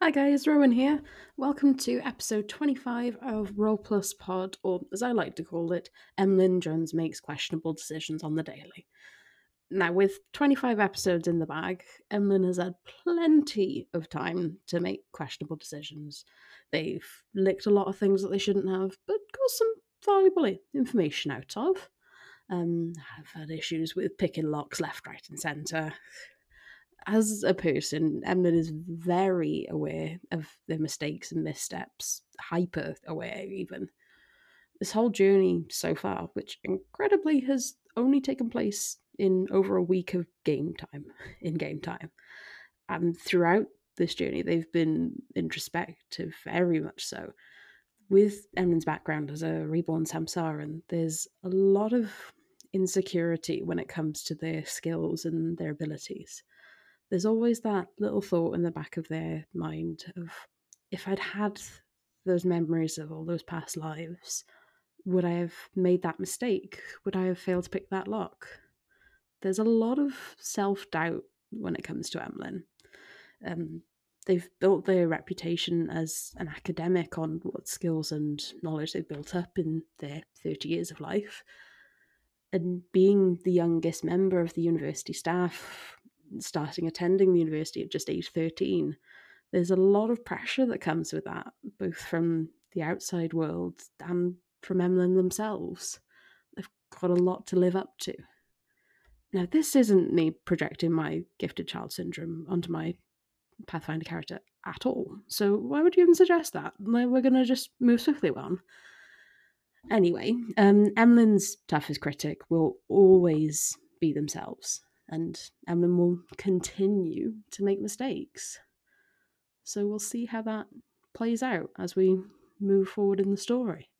Hi guys, Rowan here. Welcome to episode 25 of Roll Plus Pod, or as I like to call it, Emlyn Jones makes questionable decisions on the daily. Now, with 25 episodes in the bag, Emlyn has had plenty of time to make questionable decisions. They've licked a lot of things that they shouldn't have, but got some valuable information out of. Um, I've had issues with picking locks left, right, and centre as a person, Emlyn is very aware of their mistakes and missteps, hyper aware even. This whole journey so far, which incredibly has only taken place in over a week of game time, in game time. And throughout this journey, they've been introspective, very much so. With Emlyn's background as a reborn Samsaran, there's a lot of insecurity when it comes to their skills and their abilities there's always that little thought in the back of their mind of if I'd had those memories of all those past lives, would I have made that mistake? Would I have failed to pick that lock? There's a lot of self doubt when it comes to Emlyn. Um, they've built their reputation as an academic on what skills and knowledge they've built up in their 30 years of life. And being the youngest member of the university staff, starting attending the university at just age 13, there's a lot of pressure that comes with that, both from the outside world and from Emlyn themselves. They've got a lot to live up to. Now, this isn't me projecting my gifted child syndrome onto my Pathfinder character at all. So, why would you even suggest that? We're going to just move swiftly on. Anyway, um, Emlyn's toughest critic will always be themselves and Emlyn will continue to make mistakes. So we'll see how that plays out as we move forward in the story.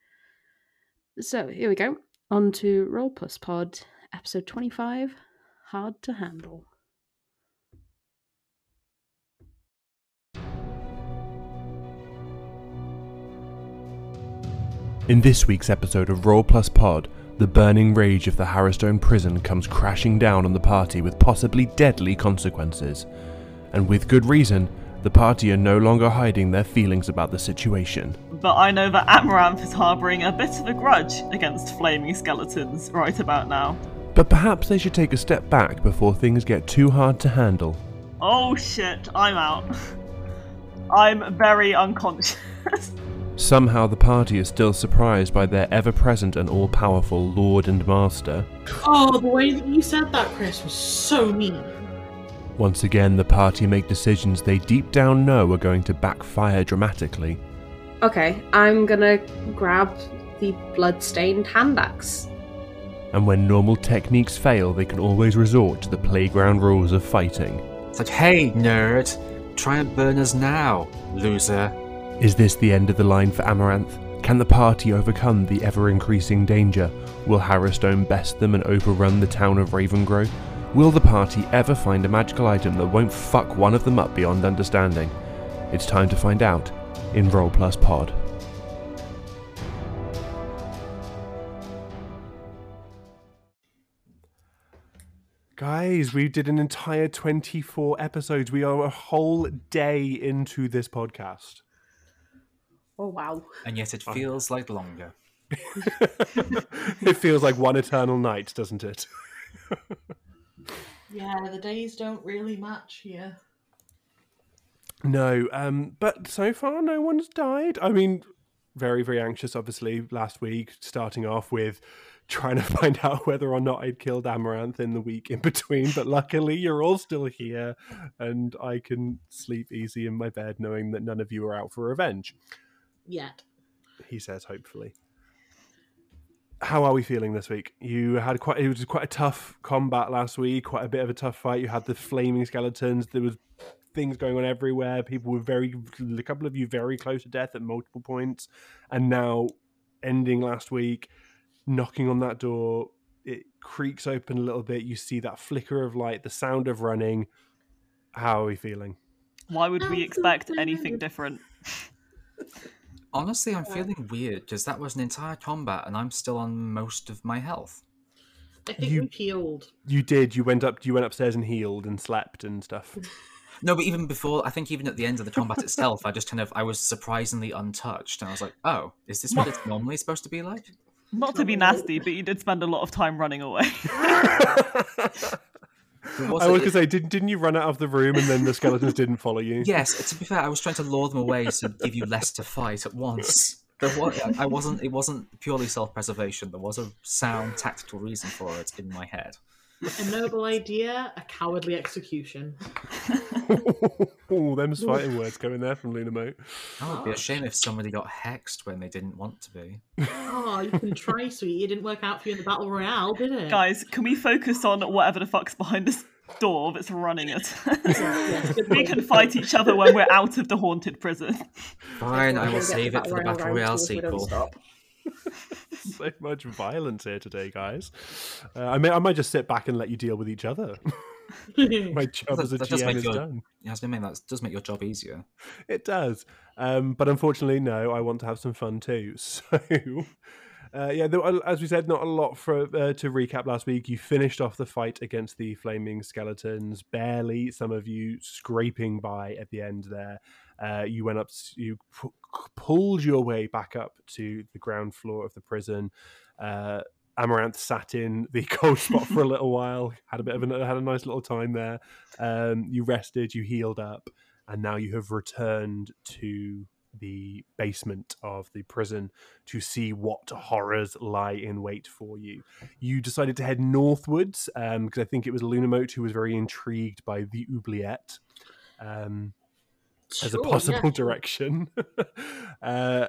So here we go. On to Roll Plus Pod, episode 25 Hard to Handle. In this week's episode of Roll Plus Pod, the burning rage of the Harrowstone prison comes crashing down on the party with possibly deadly consequences. And with good reason, the party are no longer hiding their feelings about the situation. But I know that Amaranth is harbouring a bit of a grudge against flaming skeletons right about now. But perhaps they should take a step back before things get too hard to handle. Oh shit, I'm out. I'm very unconscious. Somehow the party is still surprised by their ever present and all powerful Lord and Master. Oh, the way that you said that, Chris, was so mean. Once again, the party make decisions they deep down know are going to backfire dramatically. Okay, I'm gonna grab the blood-stained hand axe. And when normal techniques fail, they can always resort to the playground rules of fighting. It's like, hey, nerd, try and burn us now, loser. Is this the end of the line for Amaranth? Can the party overcome the ever increasing danger? Will Harrowstone best them and overrun the town of Ravengro? Will the party ever find a magical item that won't fuck one of them up beyond understanding? It's time to find out in Roll Plus Pod. Guys, we did an entire 24 episodes. We are a whole day into this podcast. Oh wow. And yet it feels like longer. it feels like one eternal night, doesn't it? yeah, the days don't really match here. No, um, but so far no one's died. I mean, very, very anxious, obviously, last week, starting off with trying to find out whether or not I'd killed Amaranth in the week in between. But luckily, you're all still here, and I can sleep easy in my bed knowing that none of you are out for revenge yet. He says, hopefully. How are we feeling this week? You had quite it was quite a tough combat last week, quite a bit of a tough fight. You had the flaming skeletons. There was things going on everywhere. People were very a couple of you very close to death at multiple points. And now ending last week, knocking on that door, it creaks open a little bit. You see that flicker of light, the sound of running. How are we feeling? Why would we expect anything different? Honestly, I'm feeling weird because that was an entire combat and I'm still on most of my health. I think You- we healed. You did. You went up. You went upstairs and healed and slept and stuff. No, but even before, I think even at the end of the combat itself, I just kind of I was surprisingly untouched, and I was like, "Oh, is this what it's normally supposed to be like?" Not to be nasty, but you did spend a lot of time running away. Was I was going to say, didn't, didn't you run out of the room and then the skeletons didn't follow you? Yes, to be fair, I was trying to lure them away to give you less to fight at once. There was, I wasn't. It wasn't purely self-preservation. There was a sound tactical reason for it in my head. A noble idea, a cowardly execution. oh, them's fighting words coming there from Luna Moat. Oh, it'd be a shame if somebody got hexed when they didn't want to be. Oh, you can try, sweetie. It didn't work out for you in the battle royale, did it? Guys, can we focus on whatever the fuck's behind this door that's running it? We can fight each other when we're out of the haunted prison. Fine, I will save it for the Battle Royale two if we don't sequel. Stop. so much violence here today, guys. Uh, I may, I might just sit back and let you deal with each other. My job That- as a that GM is your- done. Yeah, I was gonna make that does make your job easier. It does, um, but unfortunately, no. I want to have some fun too. So, uh, yeah, there, were- as we said, not a lot for uh, to recap last week. You finished off the fight against the flaming skeletons, barely. Some of you scraping by at the end there. Uh, you went up, you pu- pulled your way back up to the ground floor of the prison. Uh, Amaranth sat in the cold spot for a little while, had a bit of a had a nice little time there. Um, you rested, you healed up, and now you have returned to the basement of the prison to see what horrors lie in wait for you. You decided to head northwards because I think it was Lunamote who was very intrigued by the oubliette. Um, as a possible yeah. direction. uh,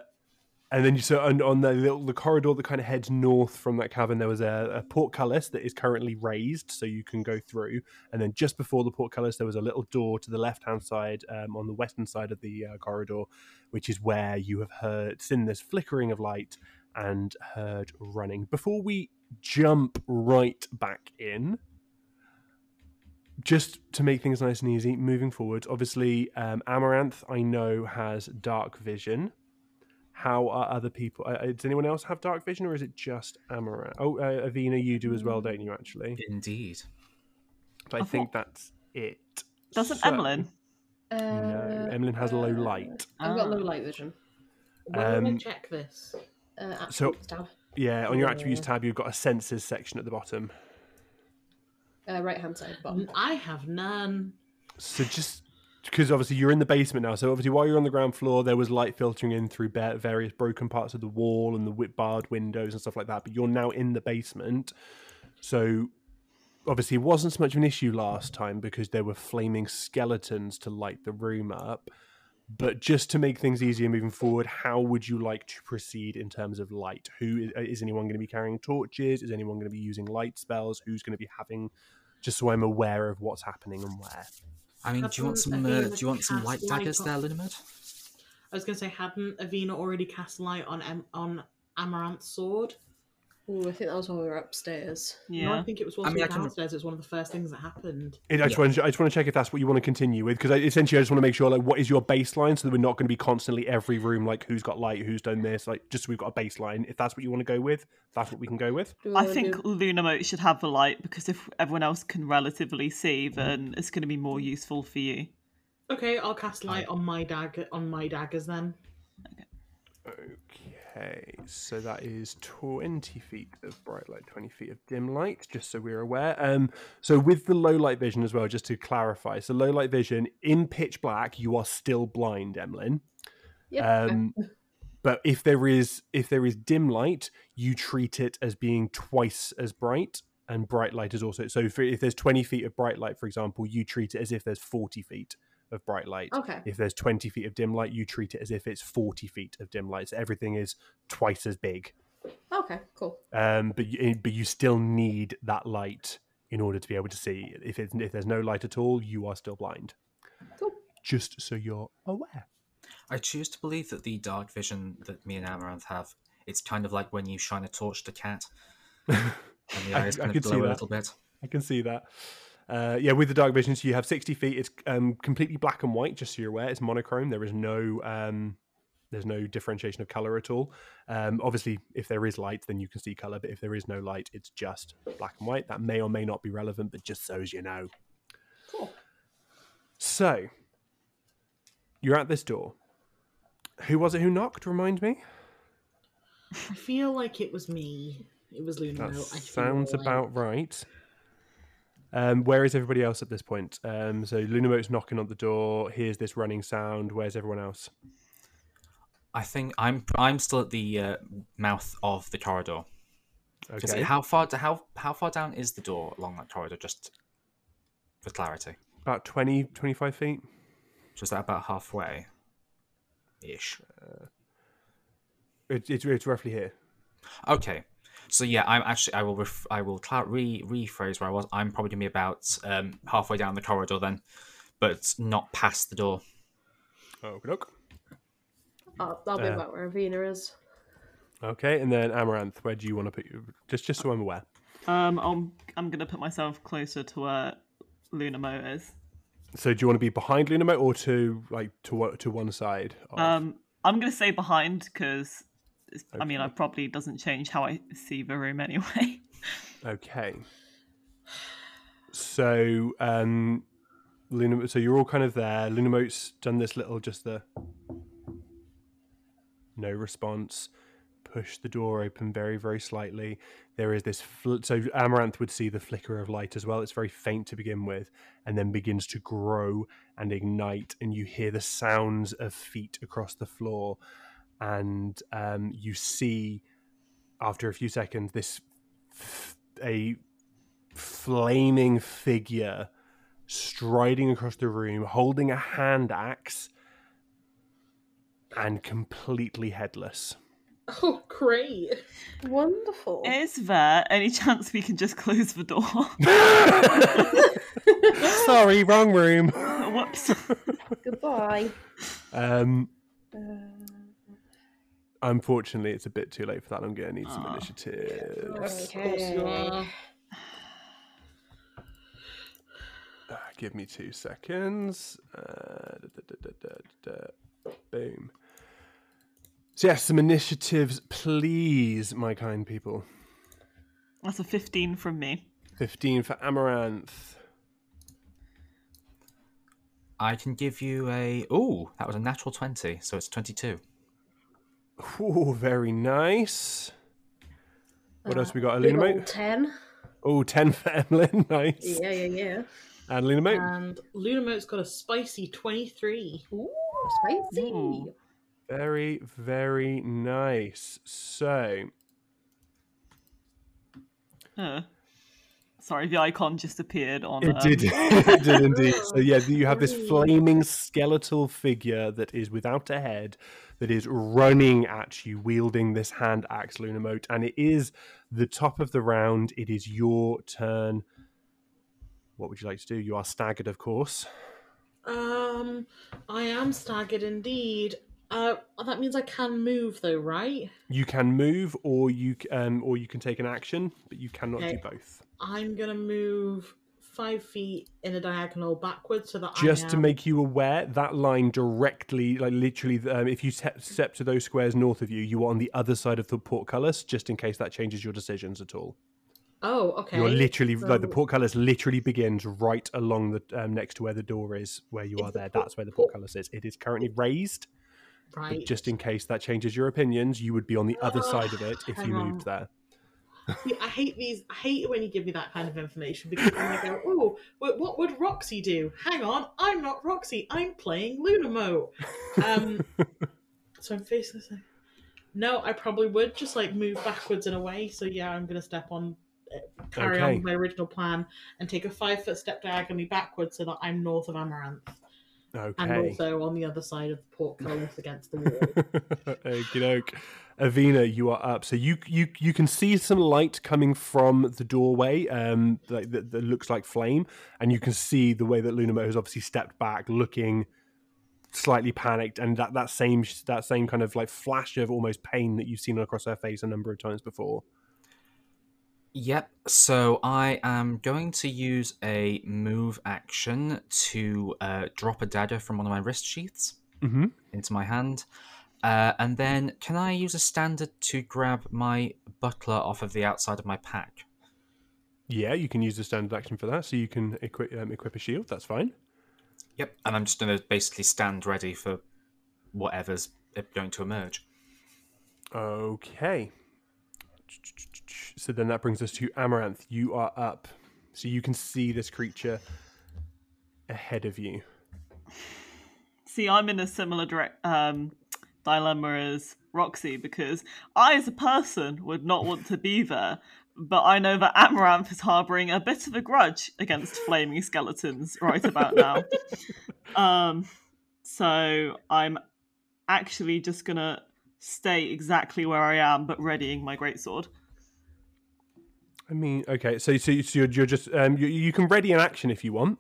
and then you so on, on the little the corridor that kind of heads north from that cavern, there was a, a portcullis that is currently raised, so you can go through. And then just before the portcullis, there was a little door to the left hand side, um, on the western side of the uh, corridor, which is where you have heard seen this flickering of light and heard running. Before we jump right back in, just to make things nice and easy moving forward obviously um, amaranth i know has dark vision how are other people uh, uh, does anyone else have dark vision or is it just amaranth oh uh, avina you do as well don't you actually Indeed. but i I think that's it Doesn't So- Emlyn? Uh, no emlyn has low uh, light I've got Ah. low light vision. Where will I Um, check this? Uh, So- tab. yeah on your Yeah. attributes tab you've got a senses section at the bottom Uh, right hand side, bottom. N- I have none. so just because obviously you're in the basement now so obviously while you're on the ground floor there was light filtering in through various broken parts of the wall and the whip barred windows and stuff like that but you're now in the basement. So obviously it wasn't so much of an issue last time because there were flaming skeletons to light the room up but just to make things easier moving forward how would you like to proceed in terms of light? Who is anyone going to be carrying torches? Is anyone going to be using light spells? Who's going to be having just so i'm aware of what's happening and where I mean, do you want some? Uh, do you want some light light daggers on- there, Lunamud? I was going to say, hadn't Avina already cast light on em- on Amaranth's sword? Ooh, I think that was when we were upstairs. No, I think it was I once mean, we I were can- downstairs. It was one of the first things that happened. It, I, just want to, I just want to check if that's what you want to continue with because essentially I just want to make sure like what is your baseline so that we're not going to be constantly every room like who's got light, who's done this, like just so we've got a baseline. If that's what you want to go with, that's what we can go with. Do we I wanna think do- Lunamote should have the light because if everyone else can relatively see, then it's going to be more useful for you. Okay, I'll cast light on my dagger on my daggers then. Okay, so that is twenty feet of bright light, twenty feet of dim light, just so we're aware. Um, so with the low light vision as well, just to clarify, so low light vision in pitch black, you are still blind, Emlyn. Yeah. Um, but if there is if there is dim light, you treat it as being twice as bright, and bright light is also so. For, if there's twenty feet of bright light, for example, you treat it as if there's forty feet of bright light. Okay. If there's twenty feet of dim light, you treat it as if it's forty feet of dim light. So everything is twice as big. Okay, cool. Um, but you, but you still need that light in order to be able to see. If it's, if there's no light at all, you are still blind. Cool. Just so you're aware. I choose to believe that the dark vision that me and Amaranth have, it's kind of like when you shine a torch to cat, and the eyes I kind could of glow a little bit. I can see that. Uh, yeah, with the dark vision, so you have 60 feet. It's um, completely black and white, just so you're aware. It's monochrome. There is no um, there's no differentiation of color at all. Um, obviously, if there is light, then you can see color. But if there is no light, it's just black and white. That may or may not be relevant, but just so as you know. Cool. So, you're at this door. Who was it who knocked? Remind me. I feel like it was me. It was Luna. That I sounds like. about right. Um, where is everybody else at this point? Um, so Lunamote's knocking on the door. Here's this running sound. Where's everyone else? I think I'm I'm still at the uh, mouth of the corridor. Okay, How far how how far down is the door along that corridor? Just for clarity, about 20, 25 feet. just that about halfway, ish. It, it's it's roughly here. Okay, so yeah, I'm actually I will ref, I will cla re rephrase where I was. I'm probably gonna be about um, halfway down the corridor then, but not past the door. Oh, look. I'll, I'll be Uh, about where Avina is. Okay, and then Amaranth, where do you want to put you? Just just so I'm aware. Um, I'm I'm gonna put myself closer to where Luna Mo is. So do you want to be behind Lunamote or to like to one- to one side? Of... Um, I'm gonna say behind because I mean, I probably doesn't change how I see the room anyway. Okay. So, um, Luna, so you're all kind of there. Lunamote's done this little, just the no response. Push the door open very, very slightly. There is this, fl- so Amaranth would see the flicker of light as well. It's very faint to begin with, and then begins to grow and ignite, and you hear the sounds of feet across the floor, and um, you see after a few seconds this f- a flaming figure striding across the room holding a hand axe and completely headless Oh, great. Wonderful. is there any chance we can just close the door? sorry wrong room Whoops. Goodbye. um Uh, Unfortunately, it's a bit too late for that. I'm going to need some initiatives. Okay. Uh, give me two seconds. Uh, da, da, da, Boom. So, yes, yeah, some initiatives, please, my kind people. That's a 15 from me. 15 for Amaranth. I can give you a. Oh, that was a natural 20, so it's 22. Oh, very nice. What uh, else we got, uh, Alina Mate? 10. Oh, 10 for Emlyn. nice. Yeah, yeah, yeah. And Luna Moat. And Luna Moat's got a spicy 23. Ooh, spicy. Ooh, very, very nice. So. Huh. Sorry, the icon just appeared on. It um... did. it did indeed. So, yeah, you have this flaming skeletal figure that is without a head that is running at you, wielding this hand axe Lunamote, and it is the top of the round. It is your turn. What would you like to do? You are staggered, of course. Um, I am staggered indeed. Uh, that means I can move though, right? You can move, or you um, or you can take an action, but you cannot do both. I'm gonna move five feet in a diagonal backwards so that Just I to make you aware, that line directly, like literally, um, if you step, step to those squares north of you, you are on the other side of the portcullis. Just in case that changes your decisions at all. Oh, okay. You're literally like the portcullis literally begins right along the um, next to where the door is, where you Is are the there. por- That's where the portcullis is. It is currently raised, right. just in case that changes your opinions, you would be on the other side of it if you on. moved there. See, I hate these. I hate it when you give me that kind of information because I go, "Oh, what, what would Roxy do?" Hang on, I'm not Roxy. I'm playing Lunamo. Um, so I'm facing this. No, I probably would just like move backwards in a way. So yeah, I'm gonna step on, uh, carry on Okay. with my original plan, and take a five foot step diagonally backwards so that I'm north of Amaranth and also on the other side of the portcullis against the wall. Okie doke. Avina, you are up. So you you you can see some light coming from the doorway, um, like that, that looks like flame, and you can see the way that Lunamo has obviously stepped back, looking slightly panicked, and that that same that same kind of like flash of almost pain that you've seen across her face a number of times before. Yep. So I am going to use a move action to uh, drop a dagger from one of my wrist sheaths Mm-hmm. into my hand. Uh, and then, can I use a standard to grab my buckler off of the outside of my pack? Yeah, you can use the standard action for that, so you can equip um, equip a shield. That's fine. Yep, and I'm just going to basically stand ready for whatever's going to emerge. Okay. So then that brings us to Amaranth. You are up. So you can see this creature ahead of you. See, I'm in a similar direct um, dilemma is Roxy because I, as a person, would not want to be there. But I know that Amaranth is harboring a bit of a grudge against flaming skeletons right about now. um, so I'm actually just gonna stay exactly where I am, but readying my greatsword. I mean, okay, so so, so you're, you're just um, you, you can ready an action if you want.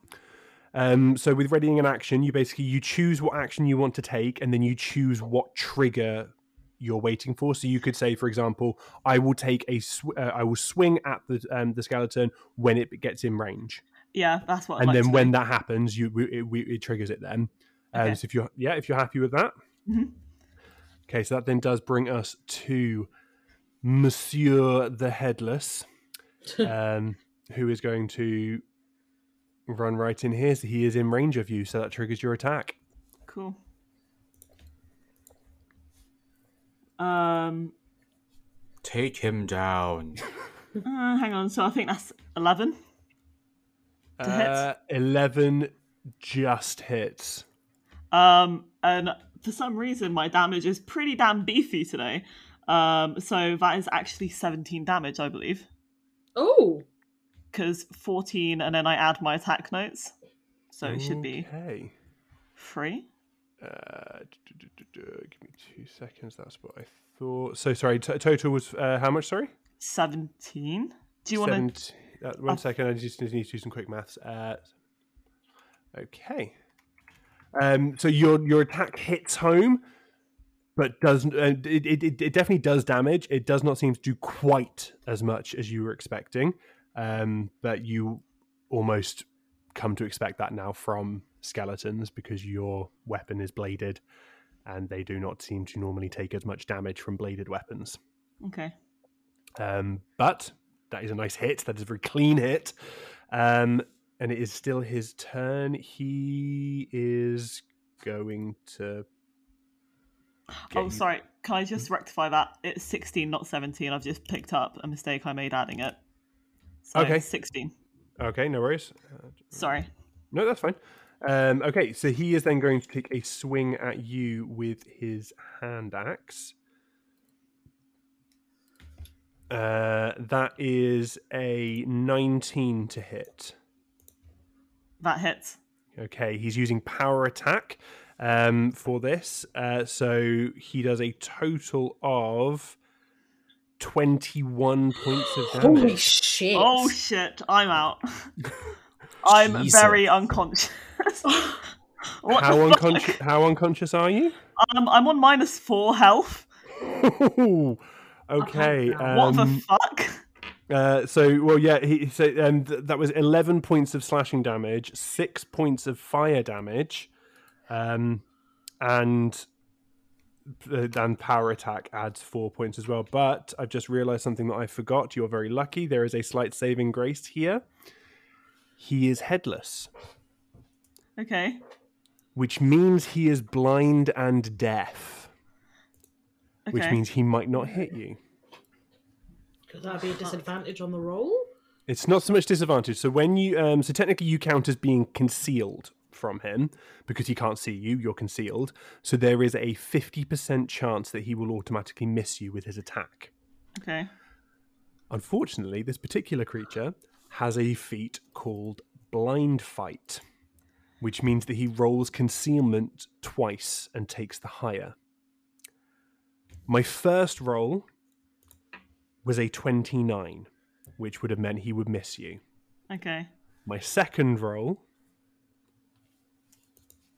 Um, so with readying an action, you basically you choose what action you want to take, and then you choose what trigger you're waiting for. So you could say, for example, I will take a sw- uh, I will swing at the um, the skeleton when it gets in range, Yeah, that's what. I'd and like then when do. that happens, you it, it, it triggers it then. Um, Okay. So if you're yeah, if you're happy with that, Mhm. okay. So that then does bring us to Monsieur the Headless, um, who is going to run right in here. So he is in range of you, so that triggers your attack. Cool. Um, Take him down. uh, hang on. So I think that's eleven. To hit. Uh, Eleven just hits. Um, and for some reason, my damage is pretty damn beefy today. Um, so that is actually seventeen damage, I believe, Oh, because fourteen, and then I add my attack notes, so it should be okay. three. Uh, give me two seconds. That's what I thought. So sorry. T- total was uh, how much? Sorry. Seventeen. Do you want to? Uh, one Oh. second, I just need to do some quick maths. Uh, okay. Um, so your your attack hits home, but doesn't. Uh, it, it it it definitely does damage. It does not seem to do quite as much as you were expecting. Um, but you almost come to expect that now from skeletons because your weapon is bladed, and they do not seem to normally take as much damage from bladed weapons. Okay. Um, but that is a nice hit. That is a very clean hit. Um, and it is still his turn. He is going to. Oh, you- sorry. Can I just rectify that? It's sixteen, not seventeen. I've just picked up a mistake I made adding it. So Okay. Sixteen. Okay, no worries. Sorry. no, that's fine. Um, okay, so he is then going to take a swing at you with his hand axe. Uh, that is a 19 to hit. That hits. Okay, he's using power attack um, for this. Uh, so he does a total of 21 points of damage. holy shit! Oh shit! I'm out. I'm Jesus. very unconscious. what how, unconscious, how unconscious are you? Um, I'm on minus four health. okay. What the um, fuck? Uh, so well, yeah. He so um, th- that was eleven points of slashing damage, six points of fire damage, um, and and power attack adds four points as well. But I've just realised something that I forgot. You're very lucky. There is a slight saving grace here. He is headless, Okay. which means he is blind and deaf, Okay. which means he might not hit you. Could that be a disadvantage on the roll? It's not so much disadvantage. So when you um so technically you count as being concealed from him because he can't see you, you're concealed. So there is a 50% chance that he will automatically miss you with his attack. Okay. Unfortunately, this particular creature has a feat called blind fight, which means that he rolls concealment twice and takes the higher. My first roll was a 29, which would have meant he would miss you. Okay. My second roll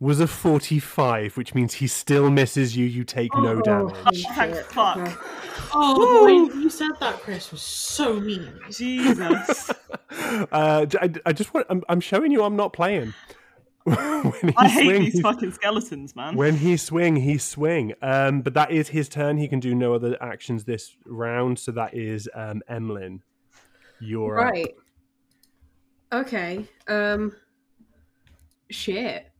was a 45, which means he still misses you. You take no Oh, damage. holy Thank shit. fuck. Okay. Oh, the way you said that, Chris, was so mean. Jesus. uh, j- I, I just want, I'm, I'm showing you I'm not playing. when he I hate swing, these fucking skeletons, man. When he swing, he swing. Um, but that is his turn. He can do no other actions this round. So that is um, Emlyn. You're up. Right. Okay. Um. Shit.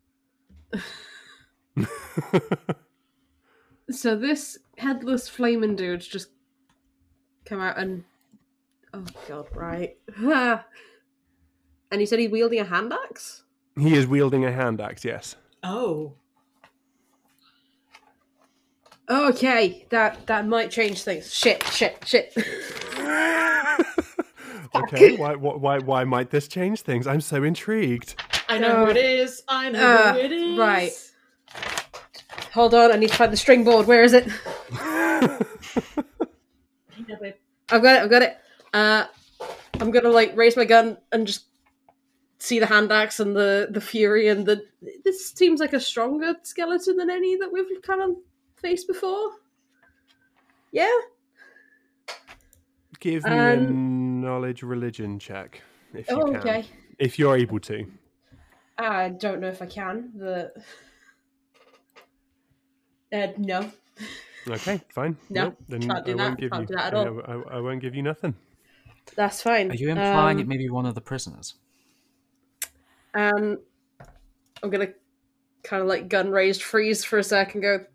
So this headless flaming dude's just come out and oh god, right. and he said he's wielding a hand axe? he is wielding a hand axe, yes. Oh. Okay, that that might change things. Shit, shit, shit. okay, why, why, why might this change things? I'm so intrigued. I know who it is. I know Uh, who it is. right. Hold on, I need to find the string board. Where is it? I've got it, I've got it. Uh I'm gonna like raise my gun and just see the hand axe and the the fury and the this seems like a stronger skeleton than any that we've kind of faced before. Yeah? Give me a Um, knowledge religion check if you Oh, can. okay. If you're able to. I don't know if I can, but uh, no. Okay, fine. No, Nope, then can't do I that, won't give can't you. do that at I- all. I, I won't give you nothing. That's fine. Are you implying Um, it may be one of the prisoners? And I'm gonna kind of like gun raised freeze for a sec and go,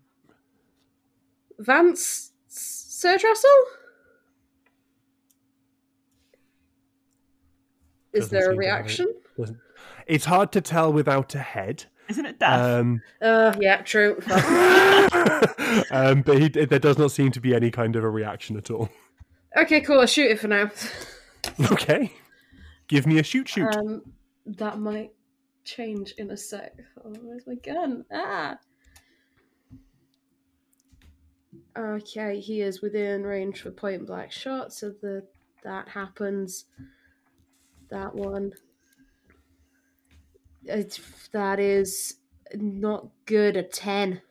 Vance, Saetressle? Is Doesn't there a seem have reaction? Doesn't- It's hard to tell without a head. Isn't it death? Um, Uh, yeah, true. Um, but he, there does not seem to be any kind of a reaction at all. okay, cool. I'll shoot it for now. Okay. Give me a shoot shoot. Um, that might change in a sec. Oh, where's my gun? Ah. Okay, he is within range for point blank shot, so the that happens. That one. It's, that is not good. A ten.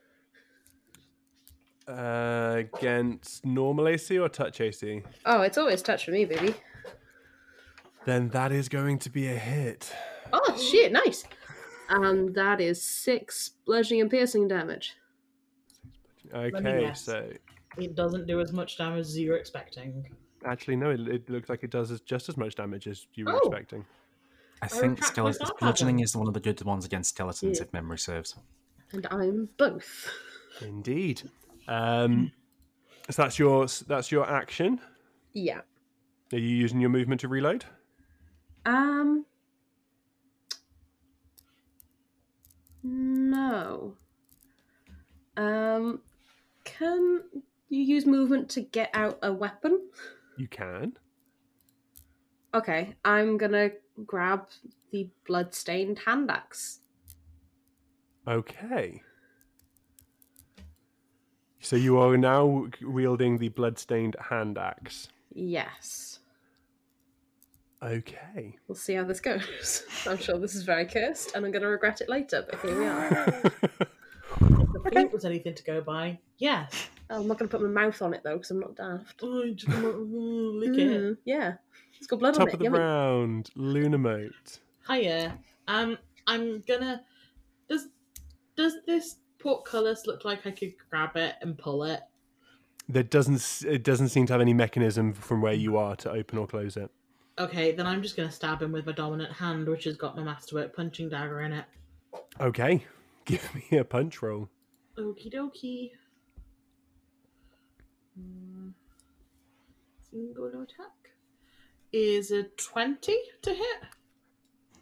Uh, against normal AC or touch AC? Oh, it's always touch for me, baby. Then that is going to be a hit. Oh shit, nice. And that is six bludgeoning and piercing damage. Okay, guess. so It doesn't do as much damage as you're expecting. actually, no, it, it looks like it does as, just as much damage as you were Oh. expecting. I I think retract my skeletons. Bludgeoning is one of the good ones against skeletons, Yeah. if memory serves. And I'm both. Indeed. Um, so that's your that's your action. Yeah. Are you using your movement to reload? Um. No. Um. Can you use movement to get out a weapon? You can. Okay, I'm gonna grab the blood-stained hand axe. Okay. So you are now wielding the bloodstained hand axe. Yes. Okay. We'll see how this goes. I'm sure this is very cursed, and I'm gonna regret it later. But here we are. If the paint was anything to go by, yes. I'm not gonna put my mouth on it though, because I'm not daft. Oh, just wanna, lick it. Mm, yeah, it's got blood Top on it. of the yummy. round, Lunamote. Hiya. Um, I'm gonna. Does does this portcullis look like I could grab it and pull it? There doesn't it doesn't seem to have any mechanism from where you are to open or close it. Okay, then I'm just gonna stab him with my dominant hand, which has got my masterwork punching dagger in it. Okay. Give me a punch roll. Okie dokie. Mm. Single attack is a twenty to hit.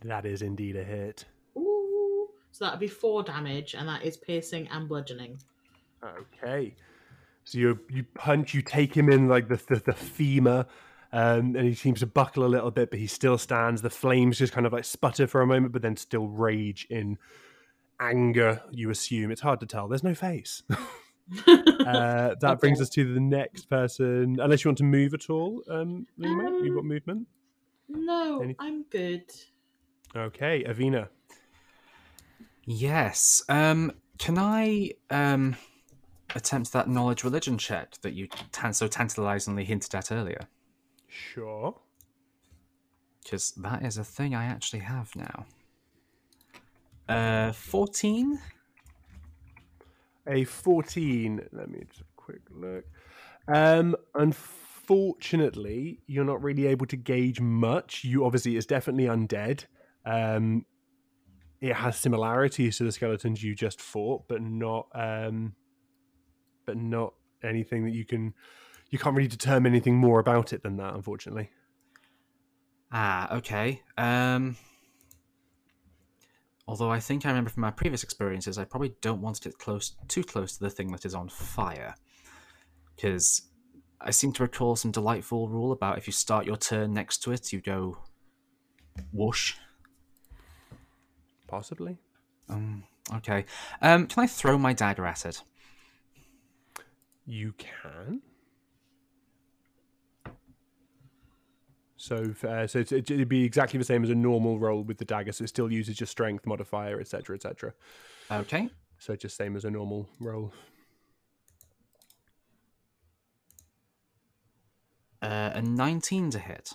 That is indeed a hit. Ooh, so that'd be four damage, and that is piercing and bludgeoning. Okay. So you you punch, you take him in like the the, the femur, um, and he seems to buckle a little bit, but he still stands. The flames just kind of like sputter for a moment, but then still rage in anger. You assume it's hard to tell. There's no face. uh, that brings us to the next person. Unless you want to move at all, um, Luma, you've got Um, movement. no, Any- I'm good. Okay, Avina. Yes. Um, can I um, attempt that knowledge religion check that you tan- so tantalizingly hinted at earlier? Sure. Because that is a thing I actually have now. Uh, 14? A 14. Let me just quick look. Um, unfortunately, you're not really able to gauge much. You obviously, is definitely undead. Um, it has similarities to the skeletons you just fought, but not um, but not anything that you can you can't really determine anything more about it than that, unfortunately. Ah, okay. Um, although I think I remember from my previous experiences, I probably don't want to get close too close to the thing that is on fire, because I seem to recall some delightful rule about if you start your turn next to it, you go whoosh. Possibly. Um, okay. Um, can I throw my dagger at it? You can. So, uh, so it's, it'd be exactly the same as a normal roll with the dagger. So it still uses your strength modifier, etc., etc. Okay. So just same as a normal roll. Uh, a 19 to hit.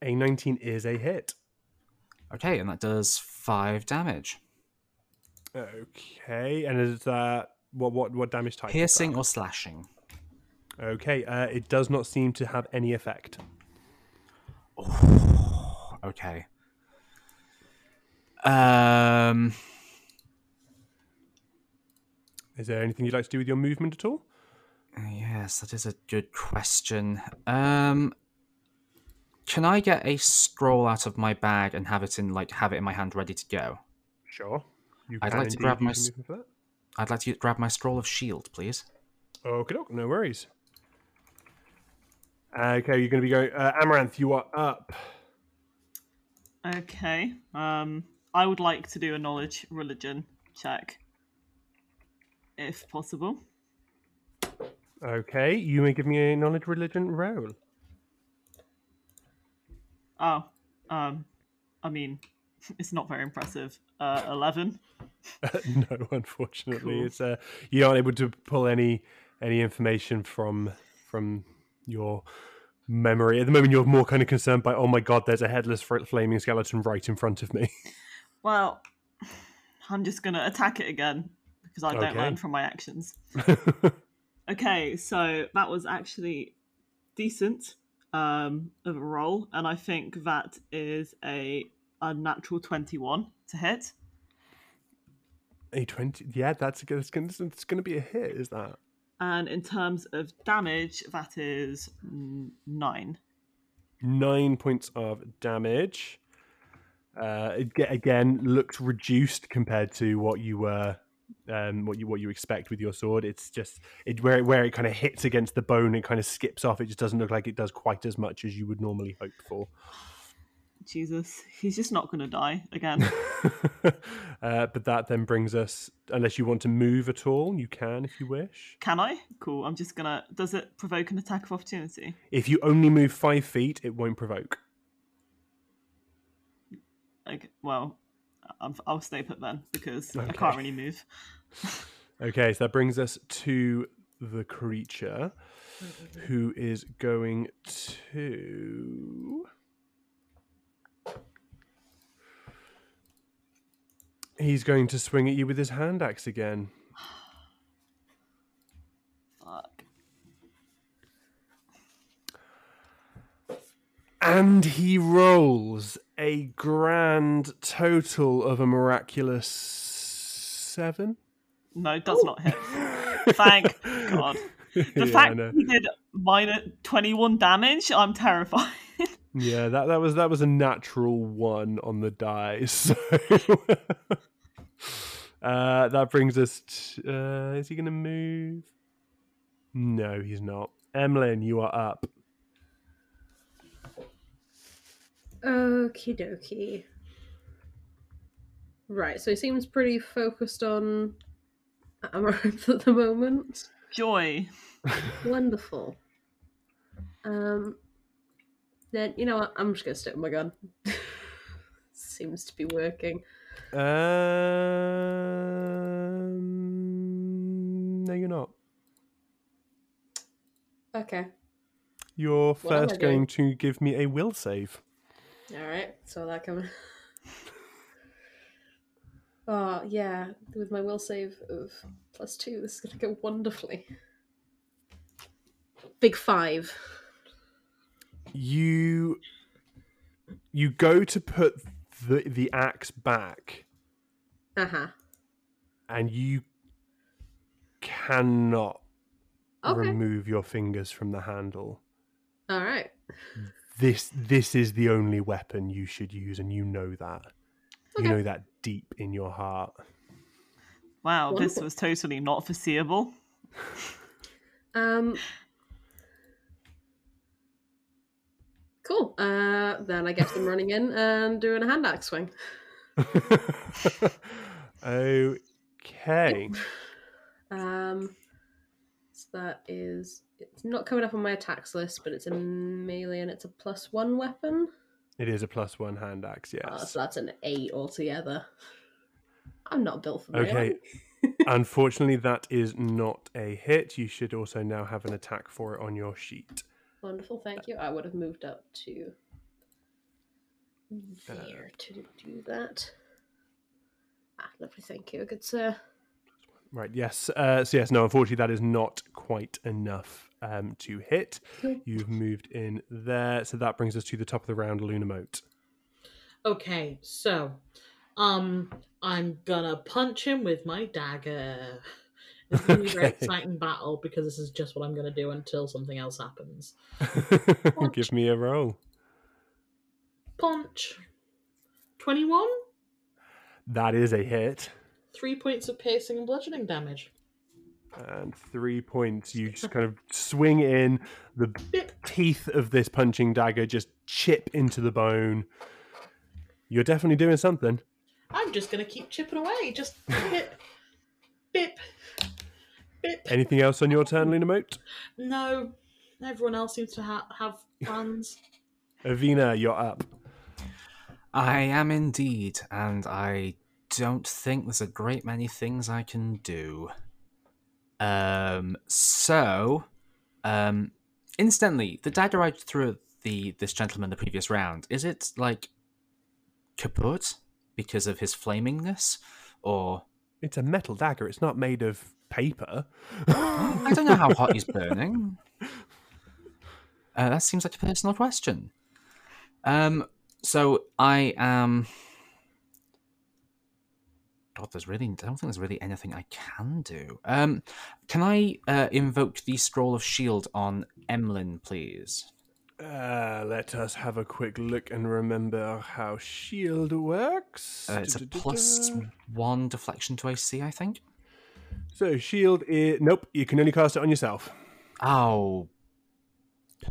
A 19 is a hit. Okay, and that does five damage. Okay, and is that what what what damage type? is Piercing or slashing? Okay, uh, it does not seem to have any effect. Okay. Um, Is there anything you'd like to do with your movement at all? yes, that is a good question. Um, can I get a scroll out of my bag and have it in like have it in my hand ready to go? Sure. You I'd like to grab my use s- your movement for that. I'd like to grab my scroll of shield, please. Okay, no worries. Okay, you're going to be going. Uh, Amaranth, you are up. Okay. Um, I would like to do a knowledge religion check, if possible. Okay, you may give me a knowledge religion roll. Oh, um, I mean, it's not very impressive. Uh, eleven. no, unfortunately, Cool. it's uh, you aren't able to pull any any information from from your memory at the moment. You're more kind of concerned by, oh my god, there's a headless flaming skeleton right in front of me. Well, I'm just gonna attack it again because I don't Okay. learn from my actions. Okay, so that was actually decent um, of a roll, and I think that is a unnatural twenty-one to hit. a twenty, yeah, that's a good. It's going it's going to be a hit. Is that? And in terms of damage, that is nine. nine points of damage. Uh, again, looks reduced compared to what you were, um, what you what you expect with your sword. It's just it where it, where it kind of hits against the bone, it kind of skips off. It just doesn't look like it does quite as much as you would normally hope for. Jesus, he's just not gonna die again. uh, but that then brings us, unless you want to move at all, you can if you wish. Can I? Cool. I'm just gonna. Does it provoke an attack of opportunity? If you only move five feet, it won't provoke. Like, well, I'm, I'll stay put then because I can't really move. Okay, so that brings us to the creature who is going to. He's going to swing at you with his hand axe again. Fuck. And he rolls a grand total of a miraculous seven. No, it does not hit. Thank God. The Yeah, fact he did minus 21 damage, I'm terrified. Yeah, that, that was that was a natural one on the die. So uh, that brings us. To, uh, is he going to move? No, he's not. Emlyn, you are up. Okie dokie. Right, so he seems pretty focused on Amaranth at the moment. Joy. Wonderful. Um, then you know what? I'm just gonna stick with my gun. seems to be working. Um, no, you're not. Okay. You're What am I first going to give me a will save. All right. So that coming. oh yeah, with my will save of plus two, this is gonna go wonderfully. Big five. You you go to put the the axe back Uh huh. and you cannot Okay. remove your fingers from the handle. All right. This this is the only weapon you should use, and you know that. Okay. You know that deep in your heart. Wow, this was totally not foreseeable. Um. Cool. Uh, then I guess I'm running in and doing a hand axe swing. okay. Um, so that is it's not coming up on my attacks list, but it's a melee and it's a plus one weapon. It is a plus one hand axe, Uh, yes. so that's an eight altogether. I'm not built for melee. Okay. Unfortunately, that is not a hit. You should also now have an attack for it on your sheet. Wonderful, thank you. I would have moved up to there to do that. Ah, lovely, thank you, good sir. Right, yes. Uh, so, yes, no, unfortunately, that is not quite enough um, to hit. You've moved in there. So, that brings us to the top of the round, Lunamote. Okay, so um I'm gonna punch him with my dagger. It's gonna be a very exciting battle because this is just what I'm gonna do until something else happens. Give me a roll. Punch. Twenty-one. That is a hit. Three points of piercing and bludgeoning damage. And three points. You just kind of swing in. The Bip. teeth of this punching dagger just chip into the bone. You're definitely doing something. I'm just gonna keep chipping away. Just bip, bip. Anything else on your turn, Lunamote? No, everyone else seems to ha- have plans. Avina, you're up. I am indeed, and I don't think there's a great many things I can do. Um, so, um, instantly, the dagger I threw at the this gentleman the previous round is it like kaput because of his flamingness, or It's a metal dagger. It's not made of paper. I don't know how hot he's burning. Uh, that seems like a personal question. Um, so I am. God, there's really. I don't think there's really anything I can do. Um, can I uh, invoke the scroll of shield on Emlyn, please? Uh, let us have a quick look and remember how shield works. Uh, it's a plus one deflection to AC, I think. So shield is nope. You can only cast it on yourself. Oh,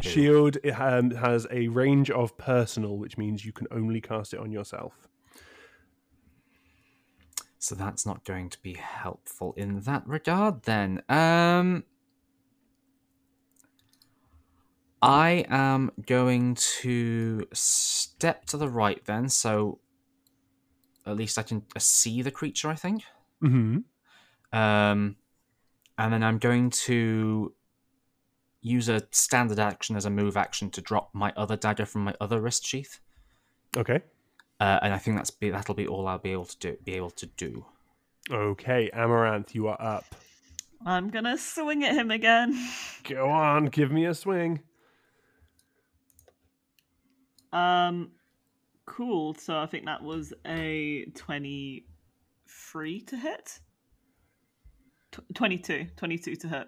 Shield it, um, has a range of personal, which means you can only cast it on yourself. So that's not going to be helpful in that regard then. Um I am going to step to the right then, so at least I can uh, see the creature, I think. Mm-hmm. Um and then I'm going to use a standard action as a move action to drop my other dagger from my other wrist sheath. Okay. Uh, and I think that's be, that'll be all I'll be able to do. Be able to do. Okay, Amaranth, you are up. I'm gonna swing at him again. Go on, give me a swing. Um, cool. So I think that was a 23 to hit. Tw 22. 22 to hit.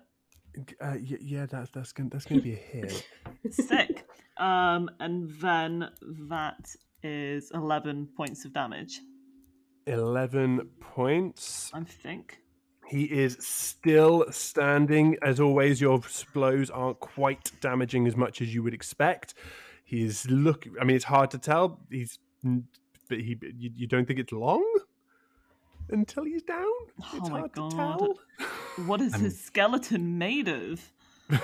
Uh, y- yeah, that's that's gonna that's gonna be a hit. Sick. um, and then that is 11 points of damage, Eleven points. I think. He is still standing. As always, your blows aren't quite damaging as much as you would expect. He's look. I mean, it's hard to tell. He's, but he. You, you don't think it's long until he's down. Oh It's hard God. to tell. What is his skeleton made of?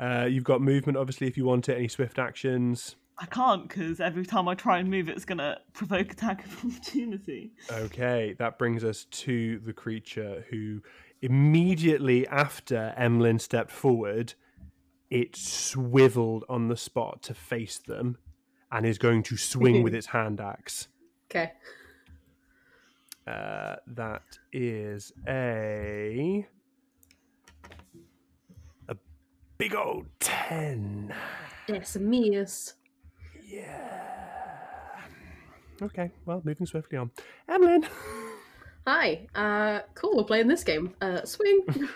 uh, you've got movement, obviously, if you want it. Any swift actions? I can't because every time I try and move, it's gonna provoke attack of opportunity. Okay, that brings us to the creature who immediately after Emlyn stepped forward, it swiveled on the spot to face them and is going to swing with its hand axe. Okay. Uh, that is a a big old ten. Decimius. Yeah. Okay, well, moving swiftly on. Emlyn. Hi. Uh, cool. We're playing this game. Uh, swing.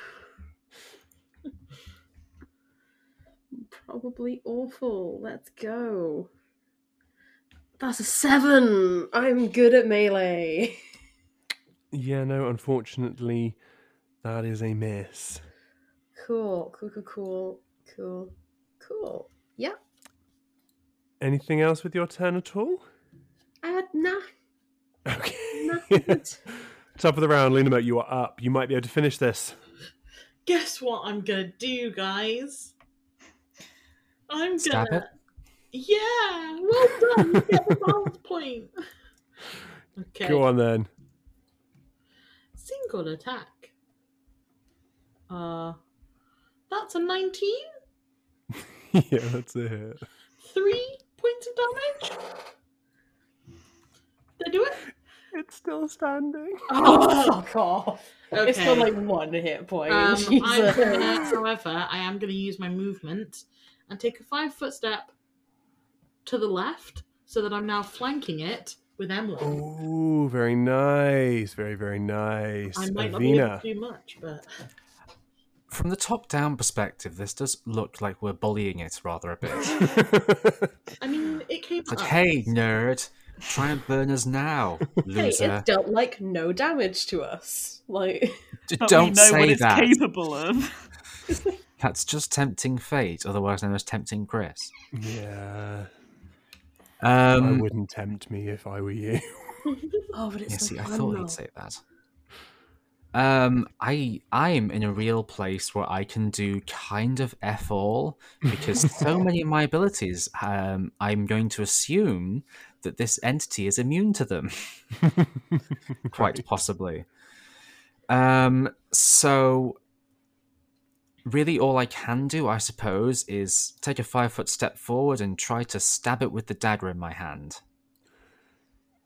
Probably awful. Let's go. That's a seven. I'm good at melee. Yeah, no, unfortunately, that is a miss. Cool. Cool. Cool. Cool. Cool. Cool. Yeah. Anything else with your turn at all? Uh, nah. Okay. Nothing. Top of the round, Luna, you are up. You might be able to finish this. Guess what I'm gonna do, guys? I'm Stab gonna. it? Yeah, well done. You get the balance point. Okay. Go on then. Single attack. Uh, that's a 19. yeah, that's a hit. Three points of damage. Did I do it? It's still standing. Oh, fuck off. Okay. It's still like one hit point. Um, I'm gonna, however, I am going to use my movement and take a five foot step to the left so that I'm now flanking it with Emily. Oh, very nice. Very, very nice. I might not be able to do much, but From the top down perspective, this does look like we're bullying it rather a bit. I mean, it came It's like, up. hey, nerd, try and burn us now, Hey, loser. it's dealt like no damage to us. Like, D- Don't we know say what it's that. capable of. That's just tempting fate, otherwise known as tempting Chris. yeah. I Um, wouldn't tempt me if I were you. oh, but it's yeah, so see, I thought though. he'd say that. Um, I I'm in a real place where I can do kind of f all because so many of my abilities, um, I'm going to assume that this entity is immune to them, quite Right. possibly. Um, so really, all I can do, I suppose, is take a five foot step forward and try to stab it with the dagger in my hand.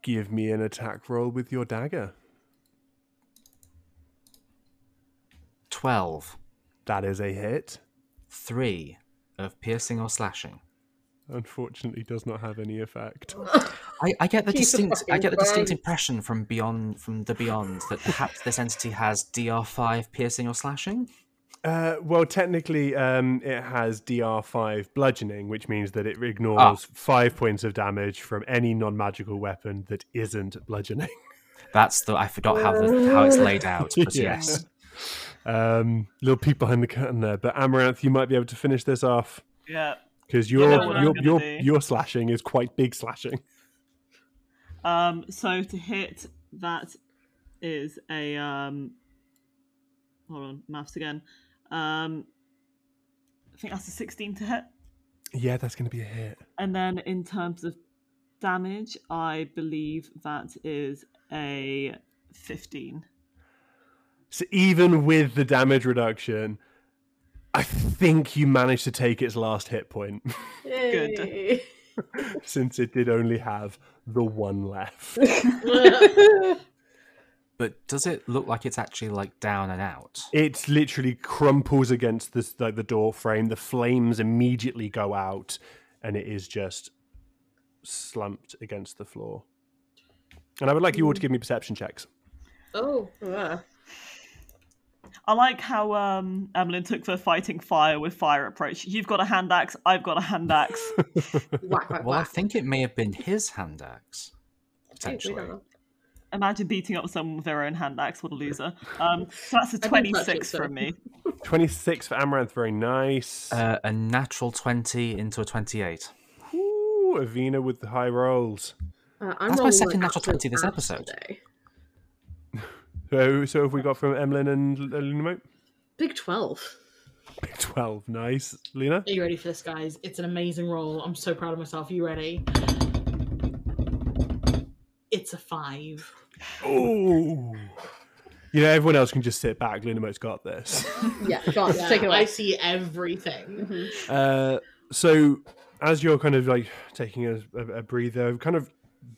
Give me an attack roll with your dagger. Twelve. That is a hit. Three of piercing or slashing. Unfortunately, does not have any effect. I, I get the Keep the distinct I get the distinct burn. impression from beyond from the beyond that perhaps this entity has DR five piercing or slashing. Uh, well, technically, um, it has DR5 bludgeoning, which means that it ignores Ah. five points of damage from any non magical weapon that isn't bludgeoning. That's the I forgot how the how it's laid out, but Yeah. yes. Um, little peek behind the curtain there. But Amaranth, you might be able to finish this off Yeah. because your know your your, your slashing is quite big slashing. Um, so to hit, that is a um. Hold on, maths again. Um, I think that's a sixteen to hit. Yeah, that's going to be a hit. And then in terms of damage, I believe that is a fifteen. So even with the damage reduction, I think you managed to take its last hit point Good. since it did only have the one left. But does it look like it's actually like down and out? It literally crumples against the like the door frame. The flames immediately go out, and it is just slumped against the floor. And I would like you all to give me perception checks. oh, ah. I like how um, Emlyn took the fighting fire with fire approach. You've got a hand axe. I've got a hand axe. whack, whack, Well, I think it may have been his hand axe. Potentially. don't know. Imagine beating up someone with their own hand axe. What a loser. Um, so that's a didn't it, twenty-six so- from me. Twenty six for Amaranth, very nice. Uh, a natural twenty into a twenty-eight. Ooh, Avina with the high rolls. Uh, I'm That's my second like, natural 20 this episode. today. So, so have we got from Emlyn and L- Lunamo? Big 12. Big twelve, nice. Lena, Are you ready for this, guys? It's an amazing roll. I'm so proud of myself. Are you ready? It's a five. oh, you know everyone else can just sit back. Lunamo's got this. Yeah, go on, Yeah, take it away. I see everything. Mhm. Uh, so as you're kind of like taking a, a, a breather, kind of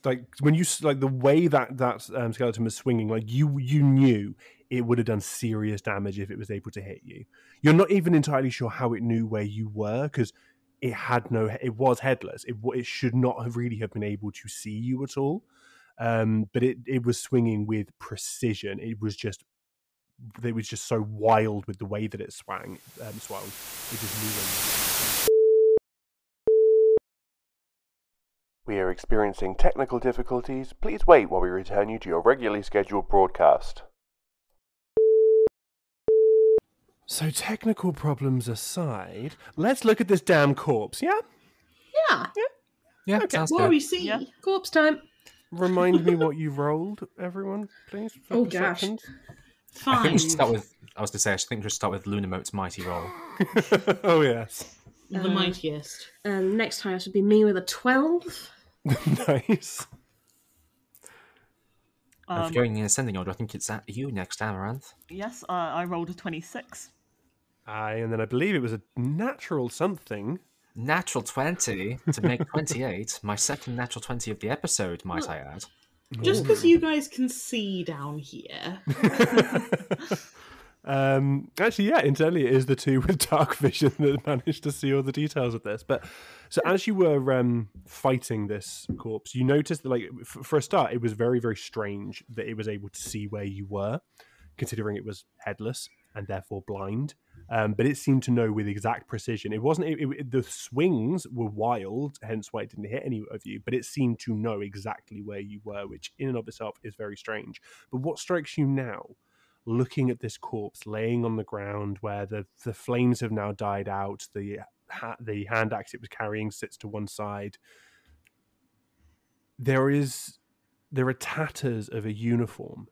like when you s- like the way that that um, skeleton was swinging, like you you knew it would have done serious damage if it was able to hit you. You're not even entirely sure how it knew where you were because it had no it was headless it, it should not have really have been able to see you at all um but it it was swinging with precision it was just it was just so wild with the way that it swang um, swung it just knew when- we are experiencing technical difficulties please wait while we return you to your regularly scheduled broadcast so technical problems aside let's look at this damn corpse yeah Yeah. Yeah, Okay, sounds What good. we seeing? Yeah. Corpse time. Remind me what you rolled, everyone, please. for Oh, gosh. perceptions. I think we should start with. I was going to say, I think we should start with Lunamote's mighty roll. oh yes, The Uh, mightiest. And next highest would be me with a 12. nice. And if Um, going in ascending order, I think it's at you next, Amaranth. yes, uh, I rolled a 26. Aye, and then I believe it was a natural something. Natural 20 to make 28. My second natural 20 of the episode, might I add. Just because you guys can see down here. um, actually, yeah, internally it is the two with dark vision that managed to see all the details of this. But so as you were um, fighting this corpse, you noticed that, like, f- for a start, it was very, very strange that it was able to see where you were, considering it was headless and therefore blind. Um, but it seemed to know with exact precision. It wasn't. It, it- the swings were wild, hence why it didn't hit any of you. But it seemed to know exactly where you were, which in and of itself is very strange. But what strikes you now, looking at this corpse laying on the ground, where the the flames have now died out, the ha- the hand axe it was carrying sits to one side. There is there are tatters of a uniform,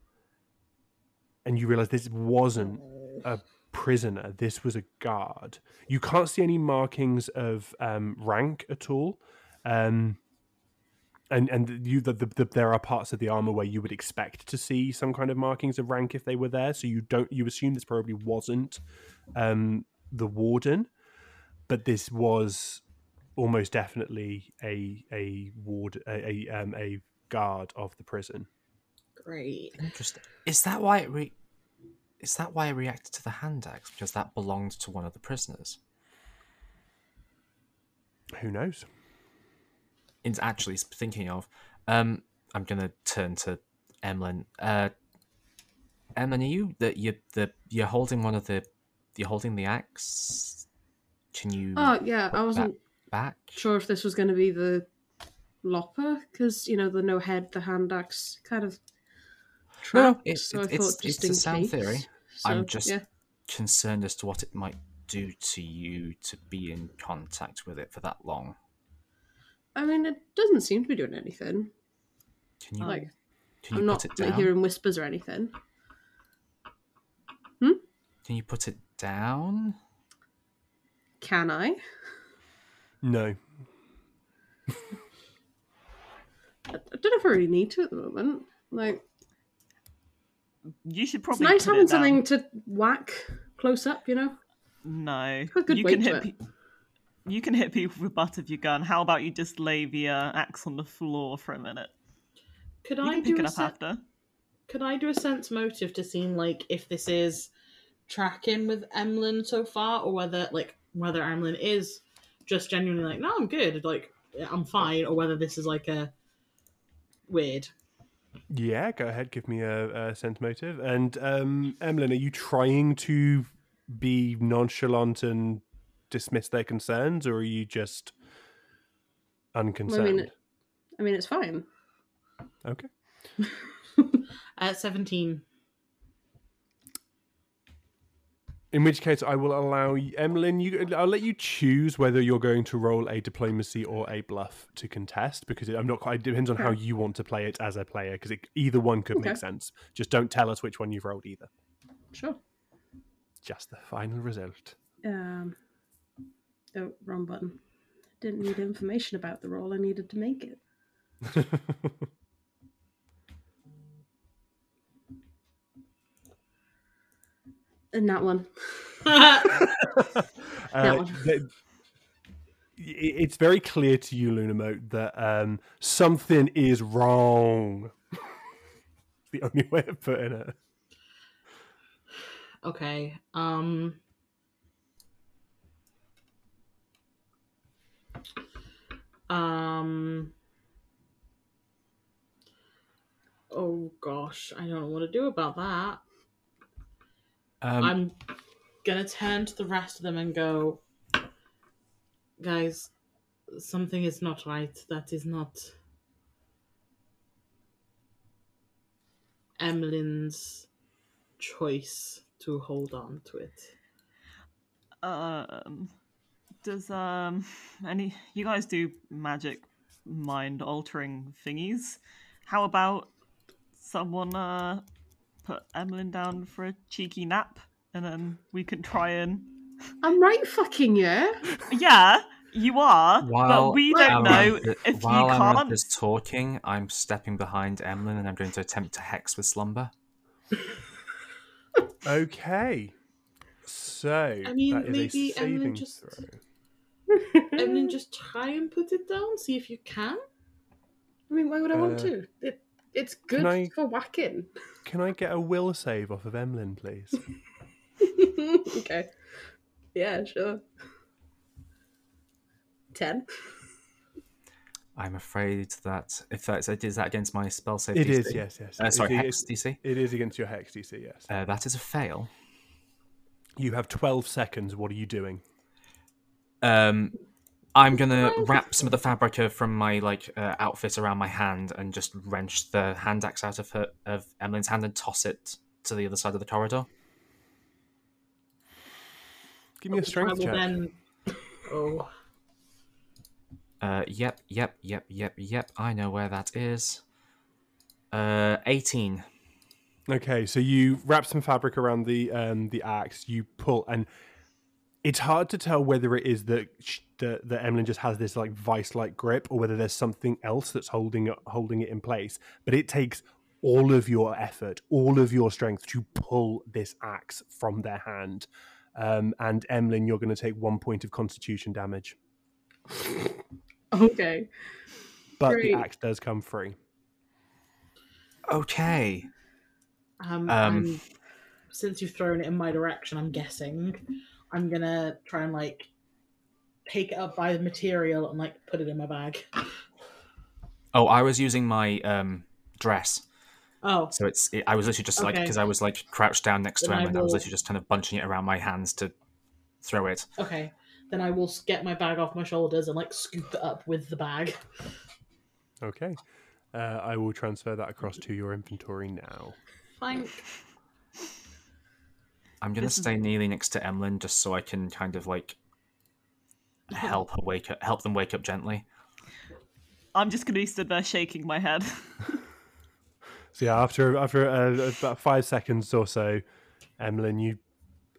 and you realize this wasn't a prisoner. This was a guard. You can't see any markings of um, rank at all. Um, and and you the, the, the, there are parts of the armor where you would expect to see some kind of markings of rank if they were there. So you don't you assume this probably wasn't um, the warden, but this was almost definitely a a ward a a, um, a guard of the prison. Great. Interesting. Is that why it re- Is that why I reacted to the hand axe? Because that belonged to one of the prisoners. Who knows? It's actually thinking of. Um, I'm gonna turn to Emlyn. Uh, Emlyn, are you that you the you're holding one of the you're holding the axe? Can you Oh, yeah, I wasn't back? sure if this was going to be the lopper, because, you know, the no head, the hand axe kind of No, trapped, it's so I it's, it's, just it's a sound case. theory. So, I'm just yeah. concerned as to what it might do to you to be in contact with it for that long. I mean, it doesn't seem to be doing anything. Can you Like, can you I'm not put it like, down? hearing whispers or anything. Hmm? Can you put it down? Can I? No. I I don't know if I really need to at the moment. Like, You should probably. it's nice having something to whack close up, you know? No, a good you can hit. Pe- you can hit people with the butt of your gun. How about you just lay the uh, axe on the floor for a minute? Could You I do pick it a up sen- after. Could I do a sense motive to see like if this is tracking with Emlyn so far, or whether like whether Emlyn is just genuinely like, no, I'm good, like I'm fine, or whether this is like a weird. Yeah, go ahead. Give me a, a sense motive. And um, Emlyn, are you trying to be nonchalant and dismiss their concerns, or are you just unconcerned? I mean, I mean, it's fine. okay. Uh, Seventeen. In which case, I will allow you, Emlyn. You, I'll let you choose whether you're going to roll a diplomacy or a bluff to contest, because it, I'm not quite. It depends on how you want to play it as a player, because either one could Okay. make sense. Just don't tell us which one you've rolled either. Sure. Just the final result. Um, oh, wrong button. Didn't need information about the roll. I needed to make it. And that one. Uh, one. th- it's very clear to you, Lunamote, that um, something is wrong. the only way of putting it. okay. Um. Um. Oh gosh, I don't know what to do about that. Um, I'm gonna turn to the rest of them and go, guys, something is not right. That is not Emmeline's choice to hold on to it. Um, does um any you guys do magic mind altering thingies? How about someone uh put Emmeline down for a cheeky nap, and then we can try and I'm right fucking yeah. yeah, you are, while but we don't know Amaranth- if while you Amaranth can't. is talking, I'm stepping behind Emlyn and I'm going to attempt to hex with slumber. Okay. So I mean, that is maybe a Emily saving just- throw. Emmeline, just try and put it down. See if you can. I mean, why would I want Uh, to? It, it's good I- for whacking. Can I get a will save off of Emlyn, please? okay. Yeah, sure. Ten. I'm afraid that if that's is that against my spell save it DC? is, yes, yes. Uh, sorry, It hex is- DC. It is against your hex DC, yes. Uh, that is a fail. You have 12 seconds. What are you doing? Um, I'm gonna wrap some of the fabric from my like uh, outfit around my hand and just wrench the hand axe out of her of Emmeline's hand and toss it to the other side of the corridor. Give me a strength check. then. Oh, Uh, yep, yep, yep, yep, yep. I know where that is. Uh, 18. Okay, so you wrap some fabric around the um, the axe. You pull, and it's hard to tell whether it is that sh- that that Emlyn just has this like vice-like grip, or whether there's something else that's holding it holding it in place. But it takes all of your effort, all of your strength to pull this axe from their hand. Um, and Emlyn, you're going to take one point of Constitution damage, Okay. but Great. the axe does come free. Okay. um, Um, since you've thrown it in my direction, I'm guessing I'm gonna try and like take it up by the material and like put it in my bag. Oh, I was using my um dress, Oh, so it's it, I was literally just like Okay. because I was like crouched down next to Then I Emlyn. I was literally just kind of bunching it around my hands to throw it. okay. Then I will get my bag off my shoulders and like scoop it up with the bag. Okay, uh, I will transfer that across to your inventory now. Thank. I'm gonna This is- stay nearly next to Emlyn just so I can kind of like help her wake up, help them wake up gently. I'm just gonna be stood there shaking my head. So yeah, after after uh, about five seconds or so, Emlyn, you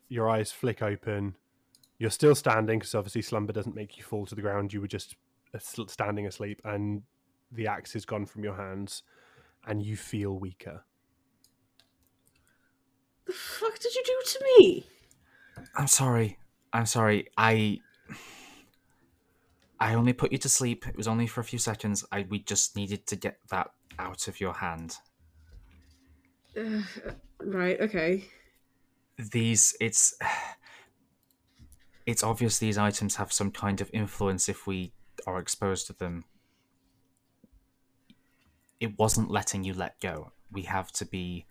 your eyes flick open. You're still standing because obviously slumber doesn't make you fall to the ground. You were just standing asleep, and the axe is gone from your hands, and you feel weaker. The fuck did you do to me? I'm sorry. I'm sorry. I I only put you to sleep. It was only for a few seconds. I we just needed to get that out of your hand. Uh, right. Okay. These it's it's obvious these items have some kind of influence if we are exposed to them. It wasn't letting you let go. We have to be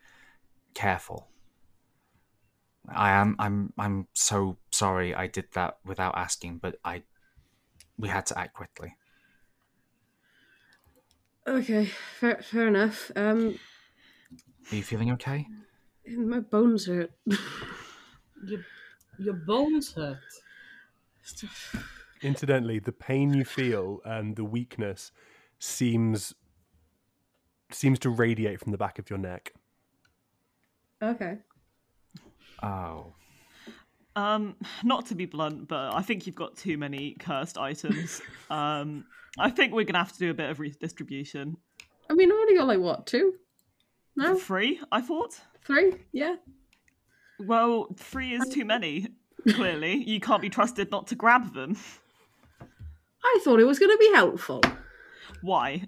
careful. I am I'm I'm so sorry I did that without asking, but I we had to act quickly. Okay. Fair, fair enough. Um, Are you feeling okay? my bones hurt. Your your bones hurt. Incidentally, the pain you feel and the weakness seems seems to radiate from the back of your neck. okay. Oh. Um, not to be blunt, but I think you've got too many cursed items. um, I think we're gonna have to do a bit of redistribution. I mean, I only got like what two? No, Free, I thought. three. Yeah. Well, three is too many. Clearly, you can't be trusted not to grab them. I thought it was going to be helpful. Why?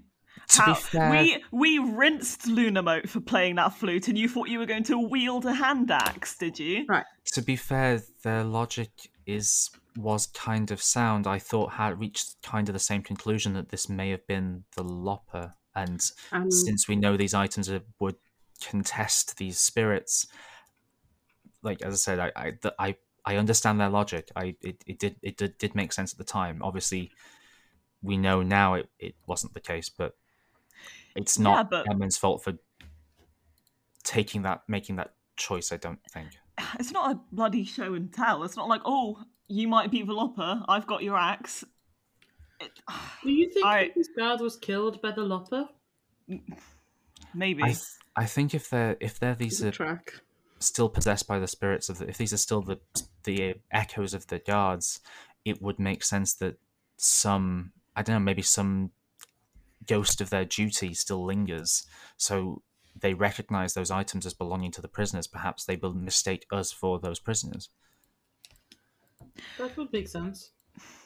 To be fair, we we rinsed Lunamote for playing that flute, and you thought you were going to wield a hand axe, did you? Right. to be fair, their logic is was kind of sound, I thought had reached kind of the same conclusion that this may have been the Lopper. And Um, since we know these items are, would contest these spirits, like as I said, I I th- I, I understand their logic. I it, it did it did, did make sense at the time. Obviously, we know now it, it wasn't the case, but it's Yeah, not but- Edmund's fault for taking that making that choice. I don't think. It's not a bloody show and tell. It's not like, oh, you might be the Lopper. I've got your axe. It, Do you think I- that this guard was killed by the Lopper? Mm, maybe. I th- I think if they're if they're these are track. still possessed by the spirits of the, if these are still the the echoes of the guards, it would make sense that some I don't know maybe some ghost of their duty still lingers. So they recognize those items as belonging to the prisoners. Perhaps they will mistake us for those prisoners. That would make sense.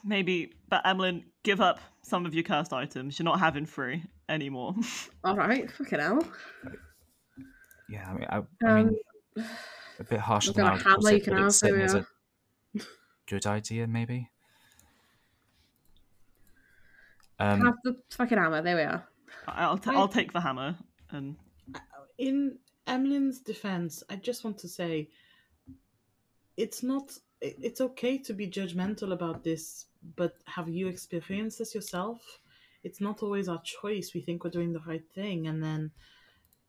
Maybe, but Emlyn, give up some of your cursed items. You're not having free anymore. All right, fucking hell. Yeah, I mean, I, I Um, mean a bit harsh I've than got I a would hammer put you it, can but have, it's so certainly is yeah. a good idea, maybe. Um, Have the fucking hammer. There we are. I'll t- I- I'll take the hammer and In Emily's defense, I just want to say it's not it's okay to be judgmental about this, but have you experienced this yourself? It's not always our choice. We think we're doing the right thing and then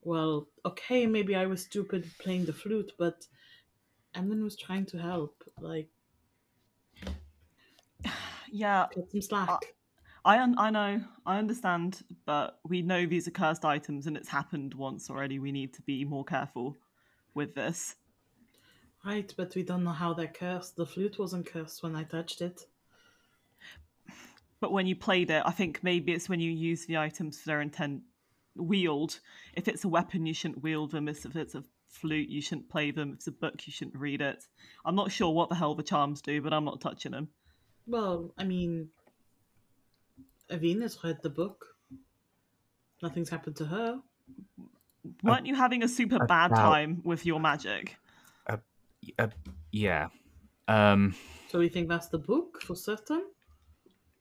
well, okay, maybe I was stupid playing the flute, but Emlyn was trying to help. Like yeah, cut some slack. I un- I know, I understand, but we know these are cursed items and it's happened once already. We need to be more careful with this. right, but we don't know how they're cursed. The flute wasn't cursed when I touched it. But when you played it, I think maybe it's when you use the items for their intent wield. If it's a weapon, you shouldn't wield them. If it's a flute, you shouldn't play them. If it's a book, you shouldn't read it. I'm not sure what the hell the charms do, but I'm not touching them. Well, I mean, Avina's read the book. Nothing's happened to her. Weren't you having a super bad time with your magic? uh, yeah. Um, So we think that's the book for certain.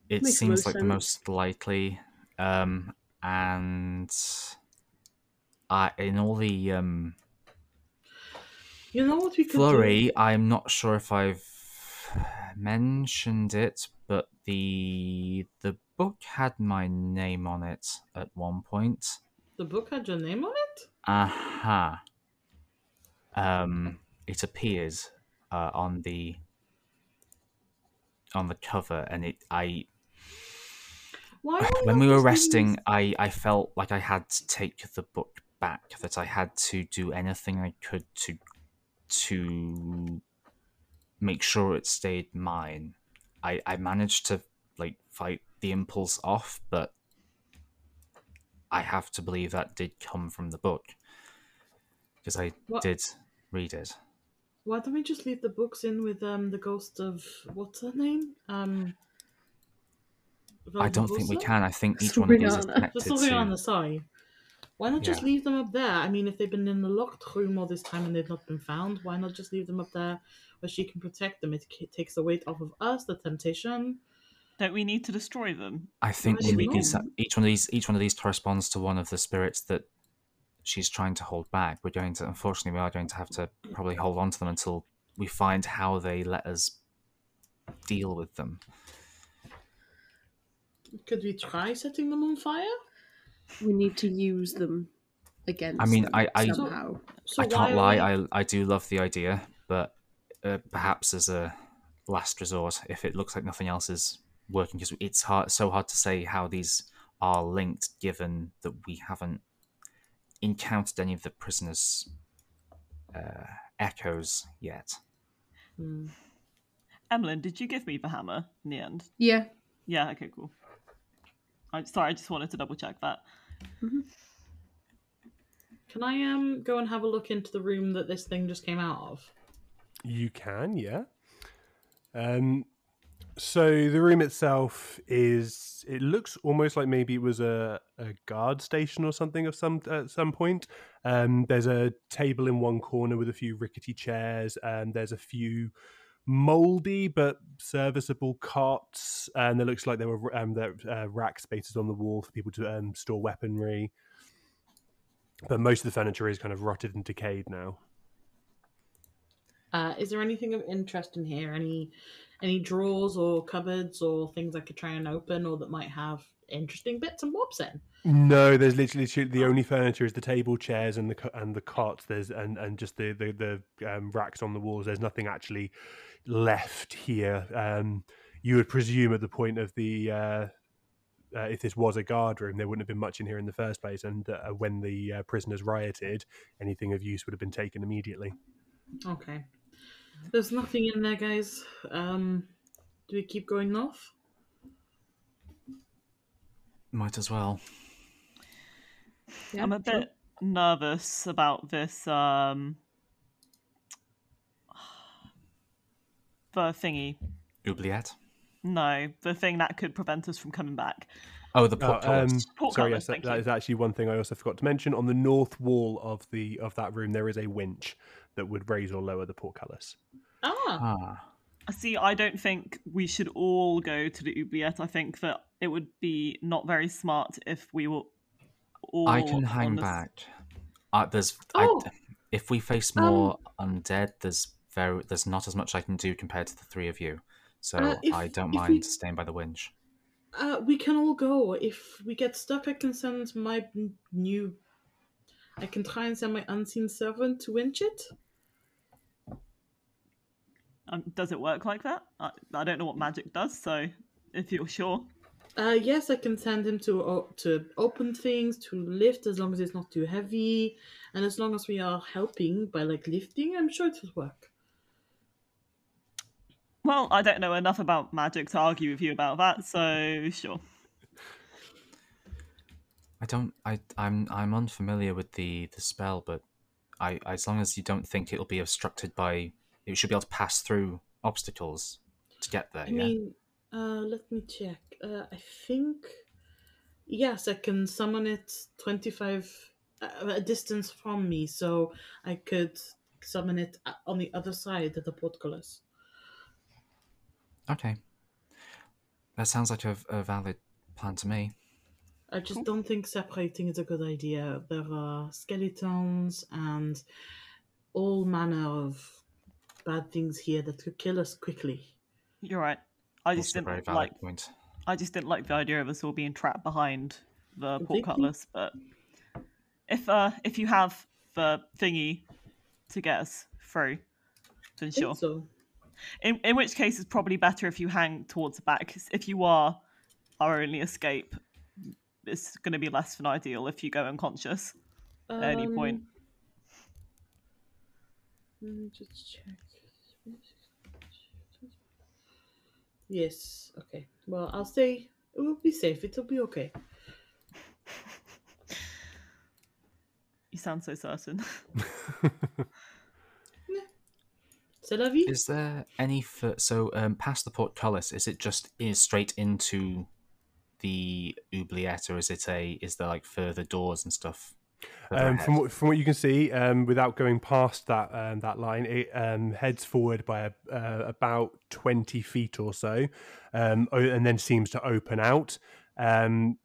it Makes seems most like the most likely. Um, and I, in all the um, You know what we could do? flurry, I'm not sure if I've mentioned it, but the the book had my name on it at one point. The book had your name on it. Aha. Um, it appears uh, on the on the cover, and it I Why? when we were resting, I I felt like I had to take the book back. That I had to do anything I could to to make sure it stayed mine. I I managed to like fight the impulse off, but I have to believe that did come from the book because I What- did read it. Why don't we just leave the books in with um the ghost of what's her name? Um. I don't think we can. I think each one of these is Soriana. connected The Soriana, to. sorry. Why not just Yeah. leave them up there? I mean, if they've been in the locked room all this time and they've not been found, why not just leave them up there where she can protect them? It takes the weight off of us, the temptation. Don't we need to destroy them? I think Why we not? these, each one of these each one of these corresponds to one of the spirits that she's trying to hold back. We're going to unfortunately we are going to have to probably hold on to them until we find how they let us deal with them. Could we try setting them on fire? We need to use them against. I mean, I- I- somehow. So I can't lie, we- I I do love the idea, but uh, perhaps as a last resort, if it looks like nothing else is working, because it's hard so hard to say how these are linked, given that we haven't encountered any of the prisoners' uh, echoes yet. Hmm. Emlyn, did you give me the hammer in the end? Yeah. Yeah, okay, cool. I sorry, I just wanted to double check that. Can I um go and have a look into the room that this thing just came out of? You can, yeah. Um, so the room itself is. It looks almost like maybe it was a, a guard station or something of some at some point. Um, there's a table in one corner with a few rickety chairs, and there's a few moldy but serviceable cots, and it looks like there were um, there, uh, rack spaces on the wall for people to um, store weaponry. But most of the furniture is kind of rotted and decayed now. Uh, is there anything of interest in here? Any any drawers or cupboards or things I could try and open or that might have interesting bits and bobs in? No, there's literally two- the only furniture is the table, chairs, and the and the cots. There's and and just the the the um, racks on the walls. There's nothing actually left here. Um, you would presume at the point of the uh, uh, if this was a guard room, there wouldn't have been much in here in the first place. And uh, when the uh, prisoners rioted, anything of use would have been taken immediately. Okay. There's nothing in there, guys. Um, do we keep going north? Might as well. Yeah, I'm a sure. bit nervous about this um the thingy. Oubliette. No, the thing that could prevent us from coming back. Oh, the Oh, um, portcullis. Portcullis, sorry, yes, that, thank that you. is actually one thing I also forgot to mention. On the north wall of the of that room, there is a winch that would raise or lower the portcullis. Ah, ah, See, I don't think we should all go to the oubliette. I think that it would be not very smart if we were all. I can hang the back. Uh, there's, Oh. I, if we face more undead, there's very, there's not as much I can do compared to the three of you. So Uh, if- I don't mind we- staying by the winch. uh, we can all go. If we get stuck, I can send my new. I can try and send my unseen servant to winch it. Um, does it work like that? I, I don't know what magic does, so if you're sure. Uh, yes, I can send him to o- to open things, to lift, as long as it's not too heavy, and as long as we are helping by like lifting, I'm sure it will work. Well, I don't know enough about magic to argue with you about that, so sure. I don't, I, I'm, I'm unfamiliar with the the spell, but I, as long as you don't think it'll be obstructed by, you should be able to pass through obstacles to get there. I yeah. mean, uh, let me check. Uh, I think yes, I can summon it twenty five uh, a distance from me, so I could summon it on the other side of the portcullis. Okay. That sounds like a, a valid plan to me. I just don't think separating is a good idea. There are skeletons and all manner of bad things here that could kill us quickly. You're right. I just Also a very didn't valid like. point. I just didn't like the idea of us all being trapped behind the Completely. portcullis. But if uh if you have the thingy to get us through, then I think sure. So In in which case, it's probably better if you hang towards the back. 'cause if you are our only escape, it's going to be less than ideal if you go unconscious at any point. Let me just check. Yes. Okay. Well, I'll say it will be safe. It'll be okay. You sound so certain. C'est la vie. Is there any fur- so um, past the portcullis? Is it just is straight into the oubliette, or is it a is there like further doors and stuff? Um, from what from what you can see, um, without going past that um, that line, it um, heads forward by a, uh, about twenty feet or so, um, and then seems to open out. Um,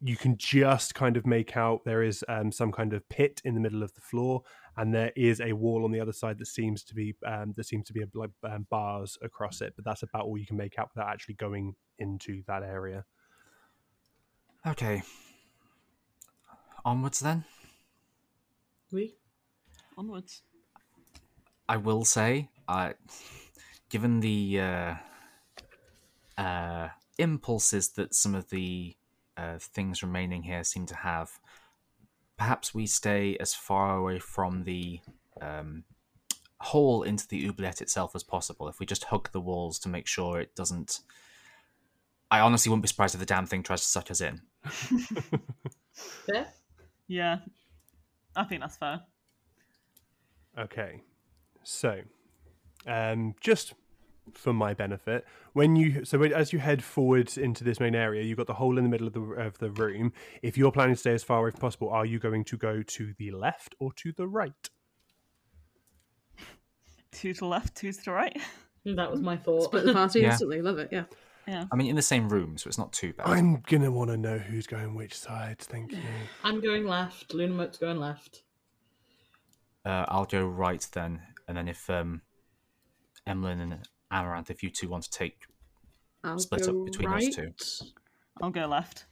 you can just kind of make out there is um, some kind of pit in the middle of the floor, and there is a wall on the other side that seems to be um, there seems to be like um, bars across it. But that's about all you can make out without actually going into that area. Okay. Onwards then. Oui. Onwards. I will say, I, given the uh, uh, impulses that some of the uh, things remaining here seem to have, perhaps we stay as far away from the um, hole into the oubliette itself as possible. If we just hug the walls to make sure it doesn't. I honestly wouldn't be surprised if the damn thing tries to suck us in. Fair. Yeah, I think that's fair. Okay, so um, just for my benefit, when you so as you head forward into this main area, you've got the hole in the middle of the of the room. If you're planning to stay as far away as possible, are you going to go to the left or to the right? Two to the left, two to the right. That was my thought. Split the party Yeah. instantly. Love it. Yeah. Yeah. I mean, in the same room, so it's not too bad. I'm gonna want to know who's going which side. Thank you. I'm going left. Lunamote's going left. Uh, I'll go right then, and then if um, Emlyn and Amaranth, if you two want to take I'll Split up between right. those two. I'll go left.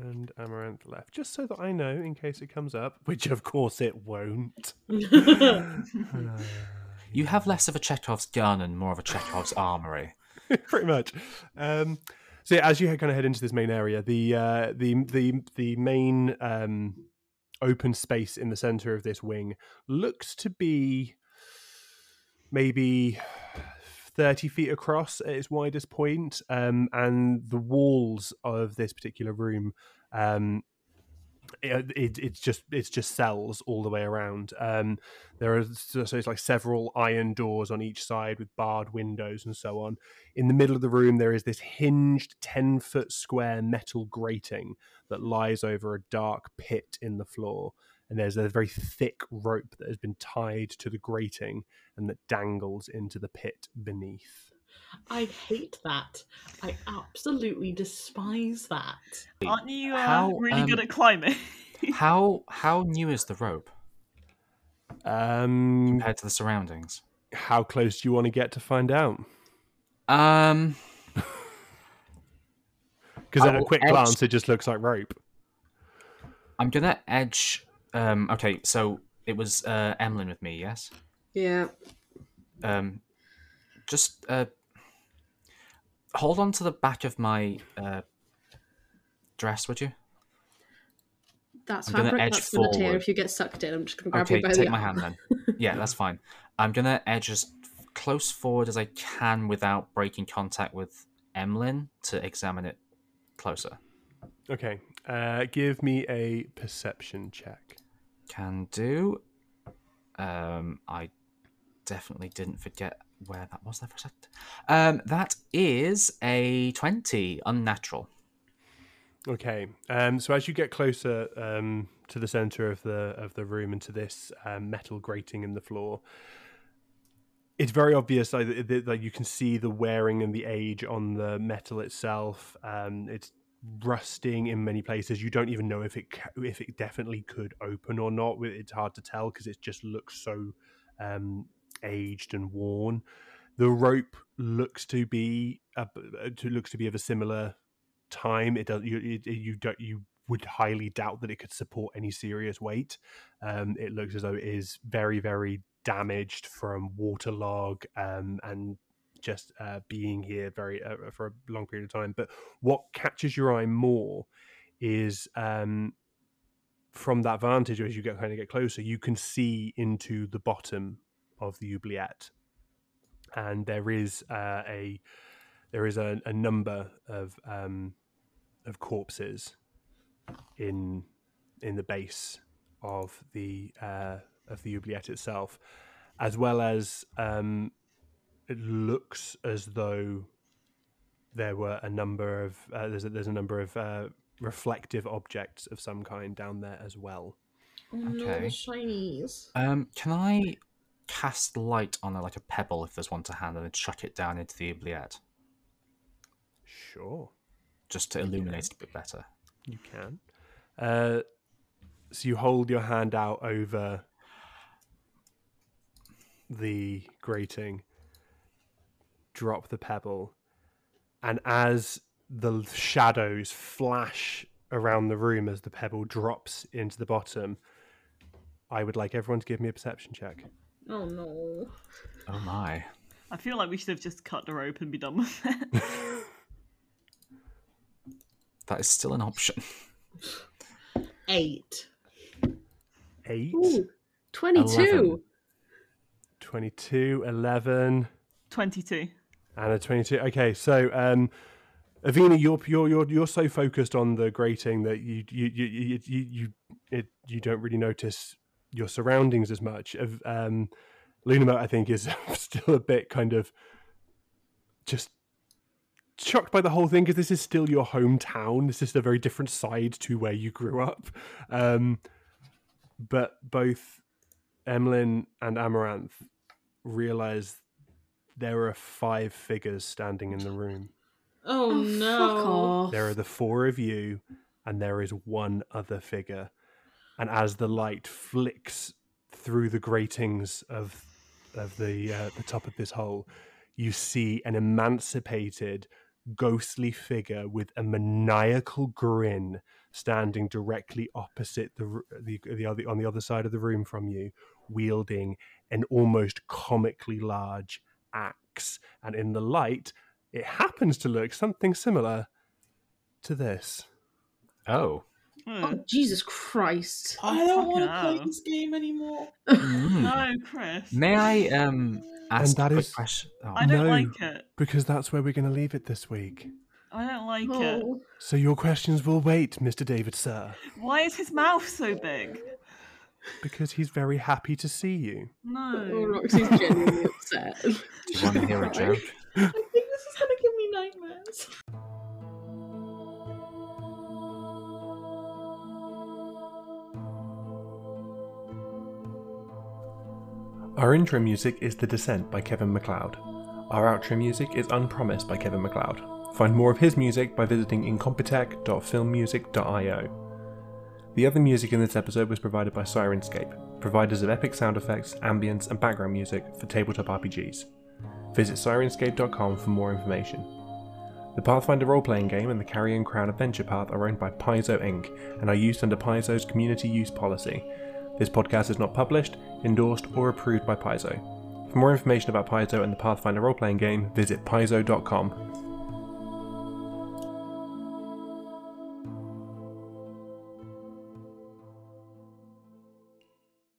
And Amaranth left, just so that I know in case it comes up, which of course it won't. You have less of a Chekhov's gun and more of a Chekhov's armory. pretty much. Um, so yeah, as you kind of head into this main area, the uh, the the the main um, open space in the center of this wing looks to be maybe thirty feet across at its widest point, um, and the walls of this particular room. Um, it, it, it's just it's just cells all the way around. Um, there are so so it's like several iron doors on each side with barred windows and so on. In the middle of the room, there is this hinged ten foot square metal grating that lies over a dark pit in the floor. And there's a very thick rope that has been tied to the grating and that dangles into the pit beneath. I hate that. I absolutely despise that. Aren't you uh, How, really good um, at climbing? How how new is the rope Um, compared to the surroundings? how close do you want to get to find out? Um, Because at a quick edge- glance, it just looks like rope. I'm gonna edge. Um, okay, so it was uh, Emlyn with me, yes. Yeah. Um, just uh, hold on to the back of my uh, dress, would you? That's I'm gonna fabric. edge That's gonna tear forward. if you get sucked in. I'm just gonna grab Okay, you by take the my arm. hand then. Yeah, that's fine. I'm gonna edge as close forward as I can without breaking contact with Emlyn to examine it closer. Okay, uh, give me a perception check. Can do. Um, I definitely didn't forget where that was there for a second. Um, that is a twenty, unnatural. Okay, um, so as you get closer um, to the center of the of the room and to this um, metal grating in the floor, it's very obvious that, that you can see the wearing and the age on the metal itself. Um, it's rusting in many places. You don't even know if it if it definitely could open or not. It's hard to tell because it just looks so um, aged and worn. The rope looks to be a, looks to be of a similar time. It does you it, you don't you would highly doubt that it could support any serious weight. Um, it looks as though it is very very damaged from waterlog um, and just uh, being here very uh, for a long period of time. But what catches your eye more is um, from that vantage as you get kind of get closer, you can see into the bottom of the oubliette, and there is uh, a there is a, a number of um, of corpses in in the base of the uh, of the oubliette itself, as well as um, it looks as though there were a number of uh, there's a, there's a number of uh, reflective objects of some kind down there as well. Oh no, shinies. Um, can I cast light on a, like a pebble if there's one to hand and then chuck it down into the oubliette Sure, just to illuminate it a bit better? you can. Uh, so you hold your hand out over the grating, drop the pebble, and as the shadows flash around the room as the pebble drops into the bottom, I would like everyone to give me a perception check. Oh no. Oh my! I feel like we should have just cut the rope and be done with it. That is still an option. Eight. Eight, Ooh, 22. Eleven. 22, 11, 22. and a 22. Okay, so um, Avina, you're you're you're you're so focused on the grating that you you you you you, you it you don't really notice your surroundings as much. Of um, Lunamote, I think, is still a bit kind of just shocked by the whole thing because this is still your hometown. This is a very different side to where you grew up. Um, but both Emlyn and Amaranth realize there are five figures standing in the room. Oh, Oh, no. Fuck off. There are the four of you, and there is one other figure. And as the light flicks through the gratings of of the uh, the top of this hole, you see an emancipated, ghostly figure with a maniacal grin standing directly opposite the the, the other on the other side of the room from you, wielding an almost comically large axe. And in the light, it happens to look something similar to this. Oh. Hmm. Oh, Jesus Christ. I don't want to play this game anymore. Mm. No, Chris. May I um ask that a quick is- question? Oh. I don't No. like it. Because that's where we're going to leave it this week. I don't like it. Oh. So your questions will wait, Mr. David Sir, Why is his mouth so big? because he's very happy to see you. Oh, No. Roxy's genuinely upset. Do you want to hear a joke? I think this is going to give me nightmares. Our intro music is The Descent by Kevin MacLeod. Our outro music is Unpromised by Kevin MacLeod. Find more of his music by visiting incompetech.filmmusic.io. The other music in this episode was provided by Sirenscape, providers of epic sound effects, ambience, and background music for tabletop RPGs. Visit sirenscape.com for more information. The Pathfinder role playing game and the Carrion Crown Adventure Path are owned by Paizo Inc. and are used under Paizo's community use policy. This podcast is not published, endorsed, or approved by Paizo. For more information about Paizo and the Pathfinder role playing game, visit paizo.com.